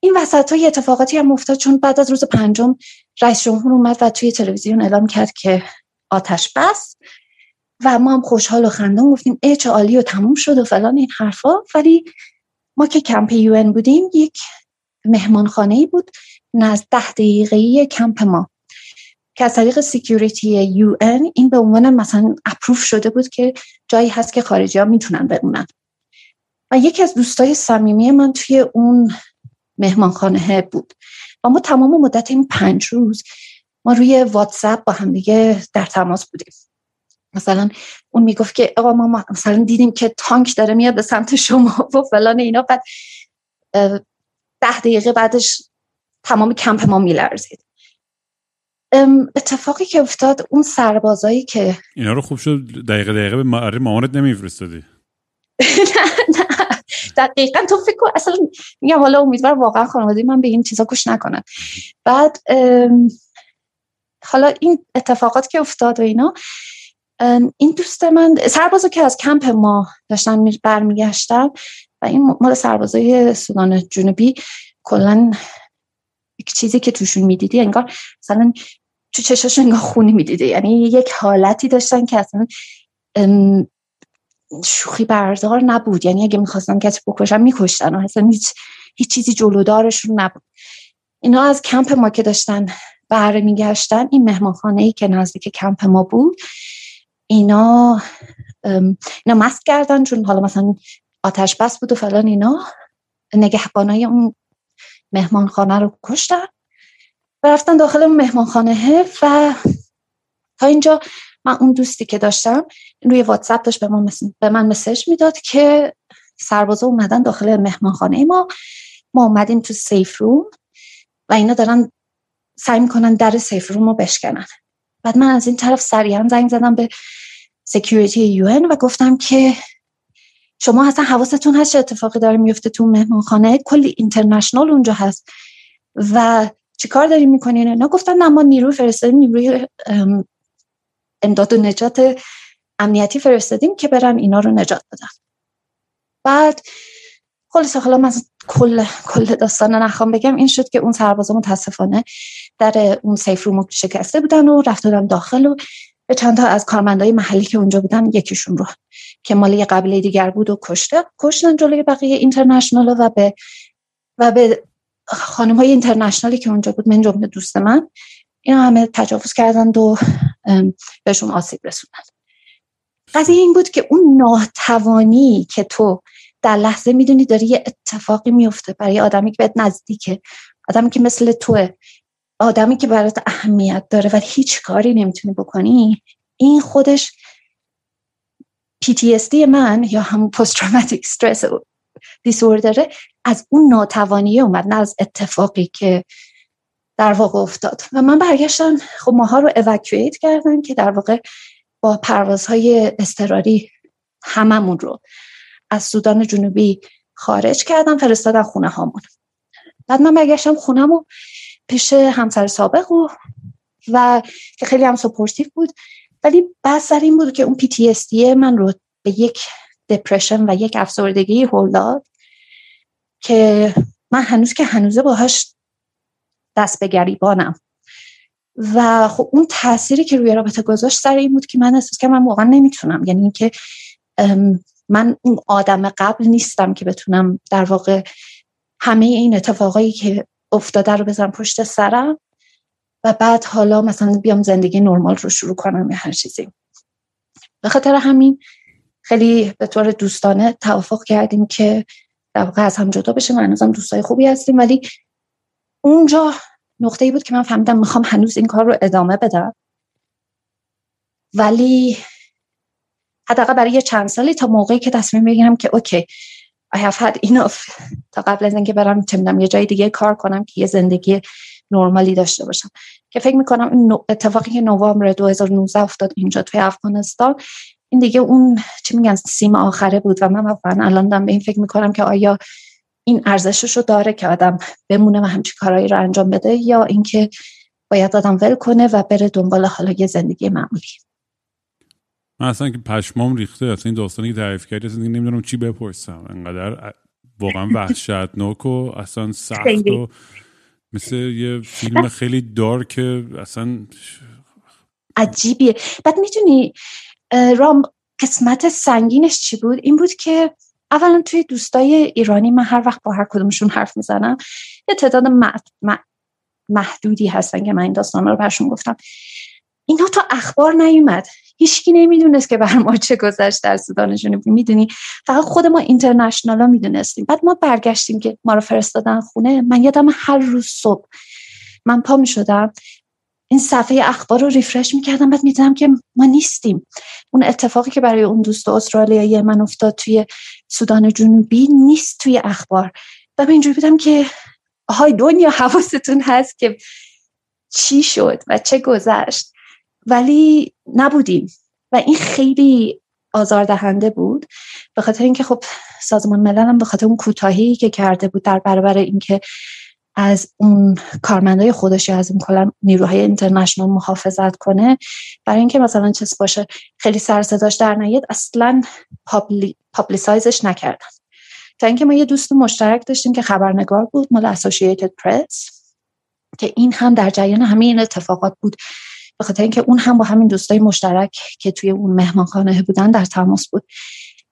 این وسط‌ها یه اتفاقاتی هم افتاد چون بعد از روز پنجم رئیس جمهور اومد و توی تلویزیون اعلام کرد که آتش بس و ما هم خوشحال و خندان گفتیم ای چه عالی و تموم شد و فلان این حرفا. ولی ما که کمپ UN بودیم یک مهمانخانه ای بود نزد ده دقیقه کمپ ما که از طریق security UN این به عنوان مثلا اپروف شده بود که جایی هست که خارجی ها می‌تونن بمونن و یکی از دوستای صمیمی من توی اون مهمانخانه بود. و ما تمام مدت این پنج روز ما روی واتساپ با هم دیگه در تماس بودیم. مثلا اون می‌گفت که آقا ما مثلا دیدیم که تانک داره میاد به سمت شما و فلان اینا. بعد ده دقیقه بعدش تمام کمپ ما میلرزید. اتفاقی که افتاد اون سربازایی که اینا رو خوب شد دقیقه دقیقه به مامانت نمیفرستادی. نه نه. دقیقا تو فکر کن اصلا میگم حالا امیدوار واقعا خانواده من به این چیزا گوش نکنن. بعد حالا این اتفاقات که افتاد و اینا این دوست من سربازا که از کمپ ما داشتن برمیگشتن و این مال سربازای سودان جنوبی کلا یک چیزی که توشون می‌دیدی انگار مثلا تو چشاشون انگار خونی می‌دیده یعنی یک حالتی داشتن که اصلا شوخی بردار نبود. یعنی اگه می‌خواستن کسی بکشن میکشتن و اصلا هیچ, هیچ چیزی جلودارشون نبود. اینا از کمپ ما که داشتن بهره میگشتن این مهمانخانه ای که نزدیک کمپ ما بود اینا اینا مست کردن چون حالا مثلا آتش بس بود و فلان اینا. نگهبانای اون مهمانخانه رو کشتن. و رفتن داخل اون مهمانخانه و تا اینجا من اون دوستی که داشتم روی واتساپ داشت به, من به من مسج می‌داد که سربازا اومدن داخل مهمانخانه ما ما اومدیم تو سیف روم و اینا دارن سعی می‌کنن در سیف روم رو بشکنن. بعد من از این طرف سریعا زنگ زدم به security UN و گفتم که شما اصلا حواستون هست چه اتفاقی داره میفته تو مهمانخانه؟ کلی international اونجا هست. و چیکار دارین می‌کنین نه گفتن نه ما نیروی فرستادیم نیروی امداد و نجات امنیتی فرستادیم که برن اینا رو نجات بدن بعد خلاص حالا من کل کل داستان نخوام بگم این شد که اون سربازا متاسفانه در اون safe room شکسته بودن و رفت داخل و به چند تا از کارمندای محلی که اونجا بودن یکیشون رو که مال یه دیگر بود و کشته کشتن جلوی بقیه اینترنشنال و به و به خانم های اینترنشنالی که اونجا بود من جمله دوست من اینا همه تجاوز کردند و بهشون آسیب رسوندن. قضیه این بود که اون ناتوانی که تو در لحظه می‌دونی داری یه اتفاقی میفته برای آدمی که بهت نزدیکه آدمی که مثل توه آدمی که برات اهمیت داره و هیچ کاری نمی‌تونی بکنی این خودش PTSD من یا هم post traumatic stress disorder از اون ناتوانی اومد نه از اتفاقی که در واقع افتاد. و من برگشتم خب ماها رو اوکویت کردن که در واقع با پروازهای استراری هممون رو از سودان جنوبی خارج کردم فرستادن خونه هامون. بعد من برگشتم خونم و پیش همسر سابق و و که خیلی هم supportive بود ولی بحث سر این بود که اون PTSD من رو به یک depression و یک افسردگی هول داد که من هنوز که هنوزه باهاش دست به گریبانم. و خب اون تاثیری که روی رابطه گذاشت سر این بود که من احساس که من واقعا نمی‌تونم. یعنی اینکه من اون آدم قبل نیستم که بتونم در واقع همه این اتفاقایی که افتاده رو بزنم پشت سرم و بعد حالا مثلا بیام زندگی نرمال رو شروع کنم یا هر چیزی. به خاطر همین خیلی به طور دوستانه توافق کردیم که در واقع از هم جدا بشه من هنوزم دوستای خوبی هستیم. ولی اونجا نقطه ای بود که من فهمیدم می‌خوام هنوز این کار رو ادامه بدم. ولی حداقل برای یه چند سالی تا موقعی که تصمیم بگیرم که اوکی I have had enough. تا قبل از اینکه برم چه یه جای دیگه کار کنم که یه زندگی نرمالی داشته باشم. که فکر می‌کنم این اتفاقی که نوامبر 2019 افتاد اینجا توی افغانستان این دیگه اون چی میگن سیم آخره بود و من واقعا الان دارم به این فکر می‌کنم که آیا این ارزشش رو داره که آدم بمونه و همچی کارهایی رو انجام بده یا اینکه باید آدم ول کنه و بره دنبال حالا یه زندگی معمولی. من اصلا که پشمام ریخته اصلا این داستانی که تعریف کردی اصلا نمی‌دونم چی بپرسم. انقدر واقعا وحشتناک و اصلا سخت و مثل یه فیلم خیلی دارک اصلا عجیبیه. بعد می‌تونی رام قسمت سنگینش چی بود؟ این بود که اولا توی دوستای ایرانی من هر وقت با هر کدومشون حرف می‌زنم یه تعداد محدودی هستن که من این داستان رو برشون گفتم. اینا تا اخبار نیومد. هیچکی نمی‌دونست که بر ما چه گذشت در سودان جنوبی می‌دونی؟ فقط خود ما اینترنشنال ها می‌دونستیم. بعد ما برگشتیم که ما رو فرستادن خونه. من یادم هر روز صبح من پا می‌شدم. این صفحه اخبار رو ریفرش می‌کردم. بعد می‌دیدم که ما نیستیم. اون اتفاقی که برای اون دوست استرالیایی من افتاد توی سودان جنوبی نیست توی اخبار. و من اینجوری بودم که های دنیا حواستون هست که چی شد و چه گذشت. ولی نبودیم. و این خیلی آزاردهنده بود. به خاطر اینکه خب سازمان ملل هم به خاطر اون کوتاهی که کرده بود در برابر اینکه از اون کارمندای خودش یا از اون کلا نیروهای اینترنشنال محافظت کنه برای اینکه مثلا چیز باشه خیلی سر صداش در نیاد اصلا پابلی، پابلیسایزش نکردن. تا اینکه ما یه دوست مشترک داشتیم که خبرنگار بود مال اسوسییتد پرس که این هم در جریان همه این اتفاقات بود. به خاطر اینکه اون هم با همین دوستای مشترک که توی اون مهمانخانه بودن در تماس بود.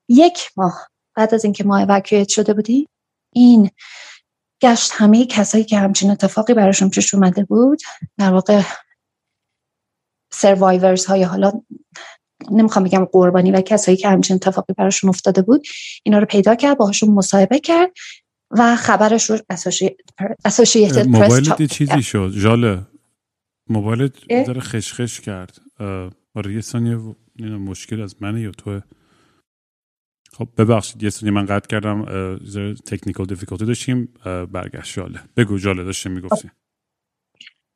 یک ماه بعد از اینکه ما اوکیویت شده بودیم این گشت همه کسایی که همچین اتفاقی براشون پیش اومده بود در واقع سروایورز های حالا نمی‌خوام بگم قربانی و کسایی که همچین اتفاقی براشون افتاده بود اینا رو پیدا کرد باهاشون مصاحبه کرد و خبرش رو اسوشیتد موبایل چیزی شد. جاله موبایل داره خشخش کرد. آره یه ثانیه مشکل از منه یا توه؟ خب ببخشید یه ثانیه من قطع کردم. تکنیکال دیفیکالتی داشتیم. برگشت جاله بگو جاله داشتیم می‌گفتی.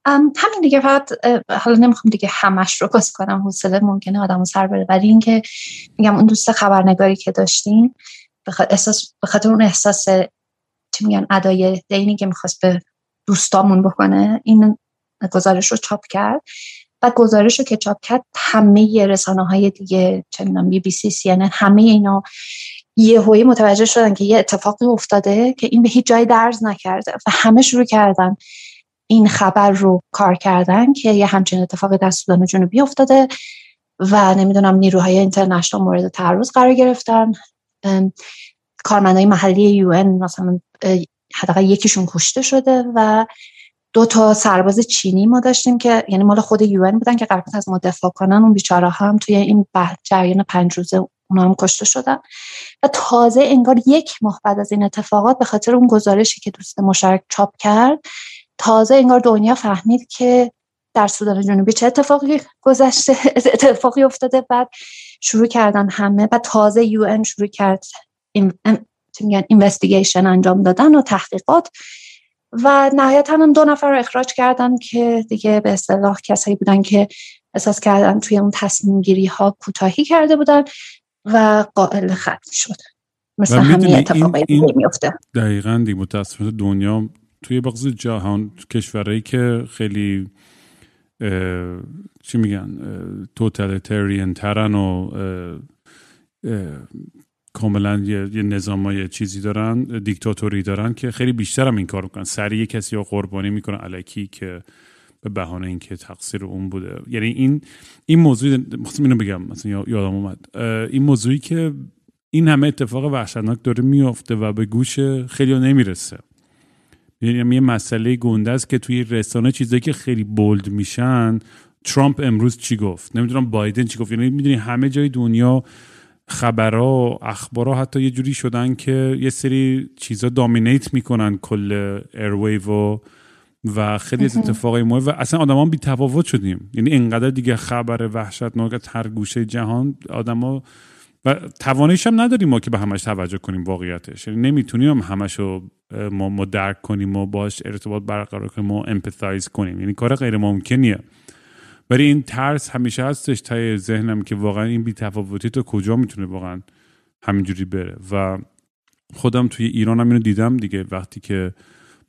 همین دیگه فقط حالا نمی‌خوام دیگه همش رو باز کنم حوصله ممکنه آدمو سر بره. ولی اینکه میگم اون دوست خبرنگاری که داشتیم احساس به خاطر اون احساس چی میگن ادای دینی که می‌خواست به دوستامون بکنه این گزارش رو چاپ کرد. و گزارش رو که چاپ کرد همه رسانه های دیگه چه بی بی سی سی همه اینا یه هوی متوجه شدن که یه اتفاقی افتاده که این به هیچ جای درز نکرده و همه شروع کردن این خبر رو کار کردن که یه همچین اتفاقی در سودان جنوبی افتاده و نمی‌دونم نیروهای اینترنشنال مورد تعرض قرار گرفتن. کارمندای محلی یو مثلا حداقل یکیشون کشته شده و دو تا سرباز چینی ما داشتیم که یعنی مال خود یو بودن که قرار از ما دفاع کنن. اون بیچاره هم توی این جریان پنج روزه اونا هم کشته شدن. و تازه انگار یک ماه بعد از این اتفاقات به خاطر اون گزارشی که دوست مشارک چاپ کرد تازه انگار دنیا فهمید که در سودان جنوبی چه اتفاقی گذشته اتفاقی افتاده. بعد شروع کردن همه و تازه یو شروع کرد این اینوستیگیشن انجام دادن و تحقیقات. و نهایتا هم دو نفر رو اخراج کردن که دیگه به اصطلاح کسایی بودن که احساس کردن توی اون تصمیم گیری ها کوتاهی کرده بودن و قائل ختم شد مثل همه اتفاقایی این, میفته دقیقا دی متاسفانه دنیا توی بغض جهان کشورهایی که خیلی چی میگن توتالیتریان ترن و کاملا یه, یه نظام چیزی دارن دیکتاتوری دارن که خیلی بیشتر هم این کار می‌کنن. سریع کسی رو قربانی می‌کنن. علکی که به بهانه اینکه تقصیر اون بوده. یعنی این این موضوع مخصوصا اینو بگم مثلا یادم اومد. این موضوعی که این همه اتفاق وحشتناک داره میافته و به گوش خیلی نمی‌رسه. یعنی یه مسئله گنده است که توی رسانه چیزایی که خیلی بولد میشن ترامپ امروز چی گفت؟ نمی‌دونم بایدن چی گفت. یعنی می‌دونی همه جای دنیا خبرها اخبارها حتی یه جوری شدن که یه سری چیزا دامینیت می‌کنن کل ایرویو و و خیلی از اتفاقای مهم. و اصلا آدما بی تفاوت شدیم. یعنی اینقدر دیگه خبر وحشتناک از هر گوشه جهان آدما و تواناییش هم نداریم ما که به همش توجه کنیم واقعیتش. یعنی نمی‌تونیم هم همش رو ما, درک کنیم و باش ارتباط برقرار کنیم و empathize کنیم. یعنی کار غیر ممکنیه. ولی این ترس همیشه هستش ته ذهنم که واقعا این بیتفاوتی تو کجا می‌تونه واقعا همینجوری بره. و خودم توی ایران هم اینو دیدم دیگه وقتی که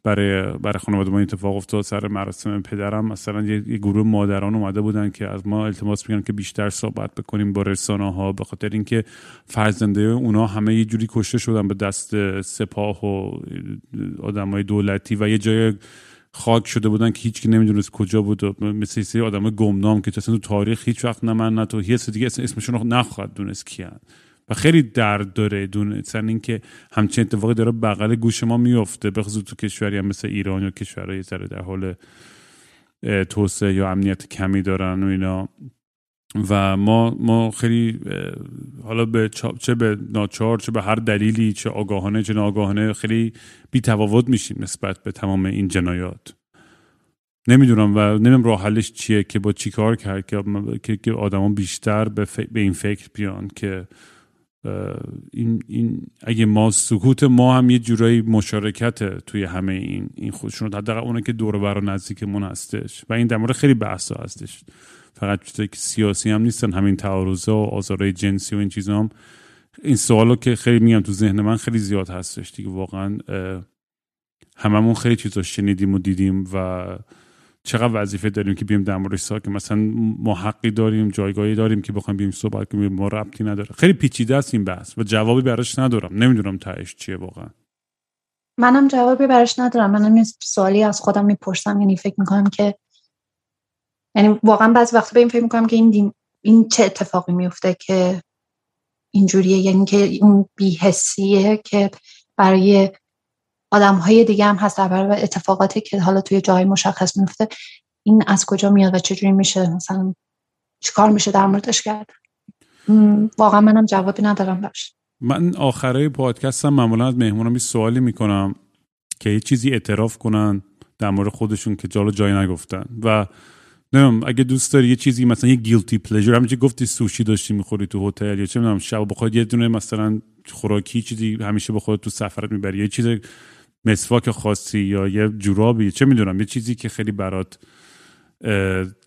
برای برای خانواده ما اتفاق افتاد. سر مراسم پدرم مثلا یه, گروه مادران اومده بودن که از ما التماس می‌کنن که بیشتر صحبت بکنیم با رسانه ها به خاطر اینکه فرزنده اونا همه یه جوری کشته شدن به دست سپاه و آدمای دولتی و یه جای خاک شده بودن که هیچکی نمی‌دونست کجا بود و مثل سری آدم گمنام که اصلا تو تاریخ هیچ وقت نه من نه تو هیچ دیگه اسمشون رو نخواهد دونست کیان. و خیلی درد داره دونستن اینکه همچین اتفاقی داره بغل گوش ما میفته به خصوص تو کشوری هم مثل ایران یا کشورهای سر در حال توسعه یا امنیت کمی دارن و اینا. و ما ما خیلی حالا به چه به ناچار چه به هر دلیلی چه آگاهانه چه ناآگاهانه خیلی بی تفاوت میشیم نسبت به تمام این جنایات. نمی‌دونم و نمی‌دونم راه حلش چیه که با چیکار کرد که که آدما بیشتر به, به این فکر بیان که این, این اگه ما سکوت ما هم یه جورایی مشارکت توی همه این این خودشون حداقل اونه که دور بر نزدیکمون هستش. و این در مورد خیلی بحثا هستش. فقط چیزایی که سیاسی هم نیستن همین تعارضه و آزارهای جنسی و این چیزا هم. این سوالو که خیلی میگم تو ذهن من خیلی زیاد هستش دیگه. واقعا هممون خیلی چیزا شنیدیم و دیدیم و چقدر وظیفه داریم که بیم در موردش که مثلا ما حقی داریم جایگاهی داریم که بخوایم بیم صحبت کنیم ما ربطی نداره. خیلی پیچیده است این بحث و جوابی براش ندارم. نمی‌دونم تهش چیه واقعا. منم جوابی براش ندارم. منم یه سوالی از خودم می‌پرسم. یعنی فکر می‌کنم که یعنی واقعا بعضی وقت به این فکر می‌کنم که این این چه اتفاقی میفته که اینجوریه. یعنی که اون بیهسیه که برای آدم های دیگه هم هست در اتفاقاتی که حالا توی جای مشخص میفته این از کجا میاد و چجوری میشه؟ مثلا چیکار میشه در موردش کرد؟ واقعا منم جوابی ندارم باش من آخرای پادکستم معمولا از مهمونم سوالی می‌کنم که یه چیزی اعتراف کنن در مورد خودشون که جالو جای نگفتن. و نمیم اگه دوست داری یه چیزی مثلا یه گیلتی پلژر همینجا گفتی سوشی داشتی می‌خوری تو هتل یا چه می‌دونم شب بخواد یه دونه مثلا خوراکی چیزی همیشه بخواد تو سفرت می‌بری یه چیز مسواک خاصی یا یه جورابی چه می‌دونم یه چیزی که خیلی برات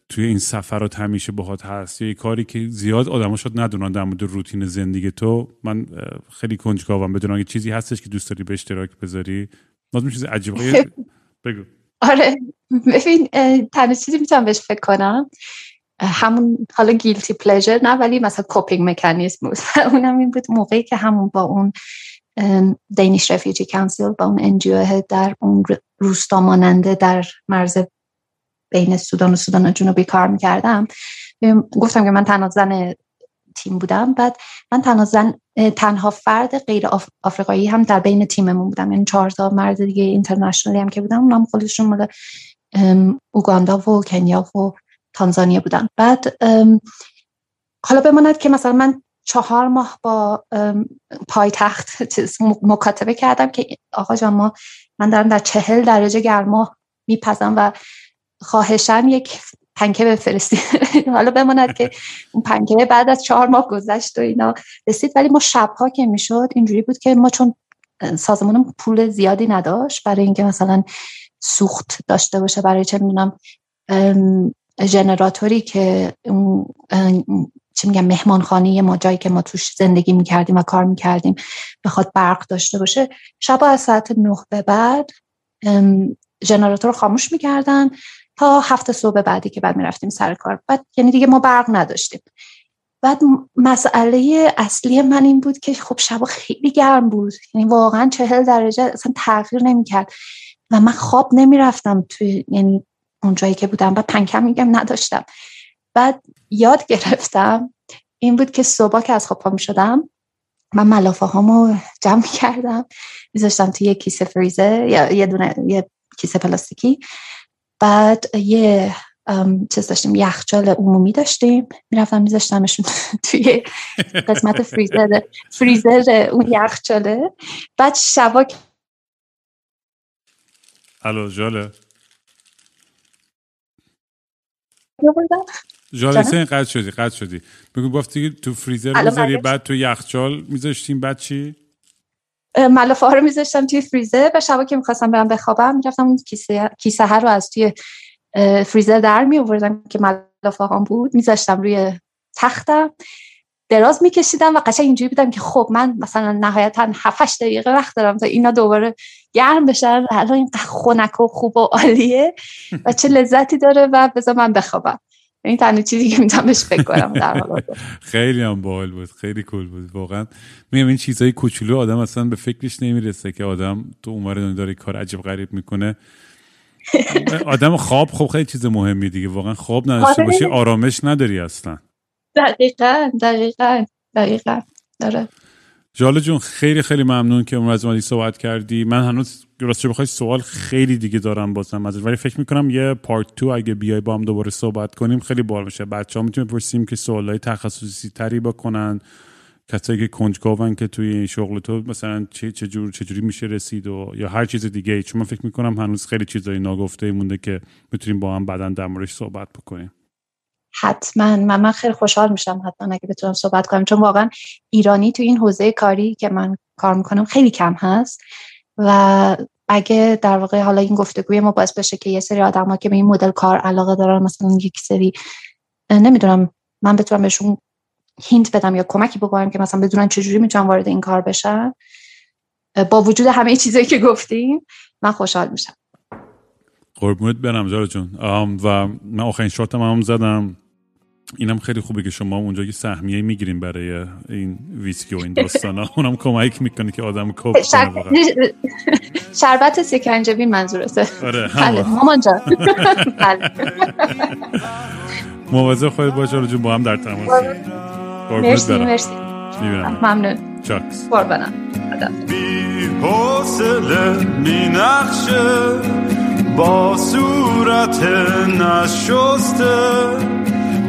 توی این سفرات همیشه باهات هست. یا یه کاری که زیاد آدما شاید ندونن در مورد روتین زندگی تو. من خیلی کنجکاوم. بدونم یه چیزی هستش که دوست داری به اشتراک بذاری. لازم چیز عجیبه بگو. آره. ببین تنها چیزی می‌تونم بهش فکر کنم همون حالا گیلتی پلژر نه ولی مثلا کوپینگ مکانیزم بود اونم این بود موقعی که همون با اون دینیش رفیجی کانسیل با اون انجیو در اون روستا ماننده در مرز بین سودان و سودان جنوبی کار می‌کردم. گفتم که من تنها زن تیم بودم. بعد من تنها زن تنها فرد غیر آفریقایی هم در بین تیممون بودم. یعنی چهار تا مرد دیگه اینترنشنالی هم که بودم اونم خودشون مال اوگاندا و کنیا و تانزانیا بودن. بعد حالا بماند که مثلا من چهار ماه با پایتخت مکاتبه کردم که آقا جان ما من دارم در چهل درجه گرما میپزم و خواهشن یک پنکه بفرستید حالا بماند که اون پنکه بعد از چهار ماه گذشت و اینا رسید ولی ما شبها که می‌شد اینجوری بود که ما چون سازمانم پول زیادی نداشت برای اینکه مثلا سوخت داشته باشه برای چه می‌دونم ژنراتوری که چی میگم مهمانخانه ما جایی که ما توش زندگی می‌کردیم و کار می‌کردیم بخواد برق داشته باشه شب از ساعت نه به بعد ژنراتور رو خاموش می‌کردن تا هفته صبح بعدی که بعد می‌رفتیم سر کار. بعد یعنی دیگه ما برق نداشتیم. بعد مسئله اصلی من این بود که خب شبا خیلی گرم بود. یعنی واقعا چهل درجه اصلا تغییر نمی‌کرد. و من خواب نمی‌رفتم توی یعنی اون جایی که بودم. و پنکم میگم نداشتم. بعد یاد گرفتم این بود که صبح که از خواب پا شدم من ملافه هامو جمع کردم میذاشتم توی یه کیسه فریزه یا یه دونه یه کیسه پلاستیکی. بعد یه چیز داشتیم یخچال عمومی داشتیم. می‌رفتم میذاشتمشون توی قسمت فریزر فریزر اون یخچاله. بعد شبا الو جاله جالسه قد شدی قد شدی. بگو گفتی تو فریزر می‌ذاری بعد تو یخچال میذاشتیم بعد چی؟ ملافه ها رو میذاشتم توی فریزر. و شبا که می‌خواستم برم بخوابم می‌رفتم اون کیسه کیسه ها رو از توی فریزر در می آوردم که ملافه هم بود. میذاشتم روی تختم. دراز میکشیدم و قشنگ اینجوری بودم که خب من مثلا نهایتا 7 دقیقه وقت دارم تا اینا دوباره گرم بشن. الان این خنک و خوب و عالیه و چه لذتی داره و بذار من بخوابم. این تنها چیزی که می‌تونم بهش فکر کنم در خیلی هم باحال بود خیلی کول بود واقعا. میگم این چیزای کوچولو آدم اصلا به فکرش نمی‌رسه که آدم تو عمر داره کار عجیب غریب می‌کنه. آدم خواب خب خیلی چیز مهمی دیگه واقعا خواب نداشته آره. باشی آرامش نداری اصلا. دقیقا دقیقا دقیقا. داره جاله جون خیلی خیلی ممنون که از اومدی صحبت کردی. من هنوز راستش بخوای سوال خیلی دیگه دارم بازم ازش ولی فکر می‌کنم یه پارت تو اگه بیای با هم دوباره صحبت کنیم خیلی بار میشه بچه ها می‌تونیم پرسیم که های تخصصی تری بکنن کسایی که کنجکاون که توی این شغل تو مثلا چه چجور چجوری میشه رسید و یا هر چیز دیگه چون من فکر می‌کنم هنوز خیلی چیزایی ناگفته مونده که می‌تونیم با هم بعدا در موردش صحبت بکنیم. حتما. من, من خیلی خوشحال میشم حتما اگه بتونم صحبت کنم. چون واقعا ایرانی تو این حوزه کاری که من کار می‌کنم خیلی کم هست. و اگه در واقع حالا این گفتگوی ما باعث بشه که یه سری آدم که به این مدل کار علاقه دارن مثلا یک سری نمی‌دونم من بتونم بهشون هینت بدم یا کمکی بکنم که مثلا بدونن چجوری می‌تونم وارد این کار بشن. با وجود همه چیزایی که گفتیم من خوشحال میشم. قربونت برم جون. و من آخرین شاتم هم زدم. اینم خیلی خوبه که شما اونجا یه سهمیه می‌گیریم برای این ویسکی و این داستانا. اونم کمک می‌کنه که آدم کوب شربت سکنجبین منظورته. آره بله مامان جان. بله. مواظب خودت باش جون با هم در تماسی مرسی مرسی. ممنون. چاکس. قربانم. بی حوصله می نخشه با صورت نشسته.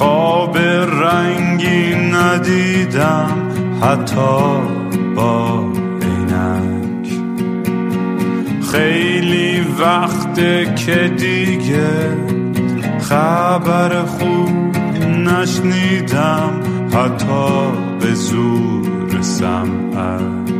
خواب رنگی ندیدم حتی با عینک. خیلی وقته که دیگه خبر خوب نشنیدم حتی به زور سمعک.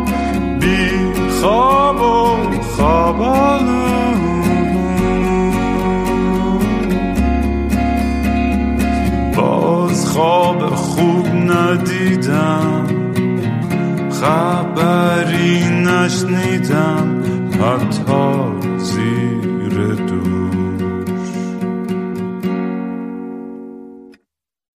خواب و خوابالو باز خواب خوب ندیدم خبری نشنیدم حتی زیر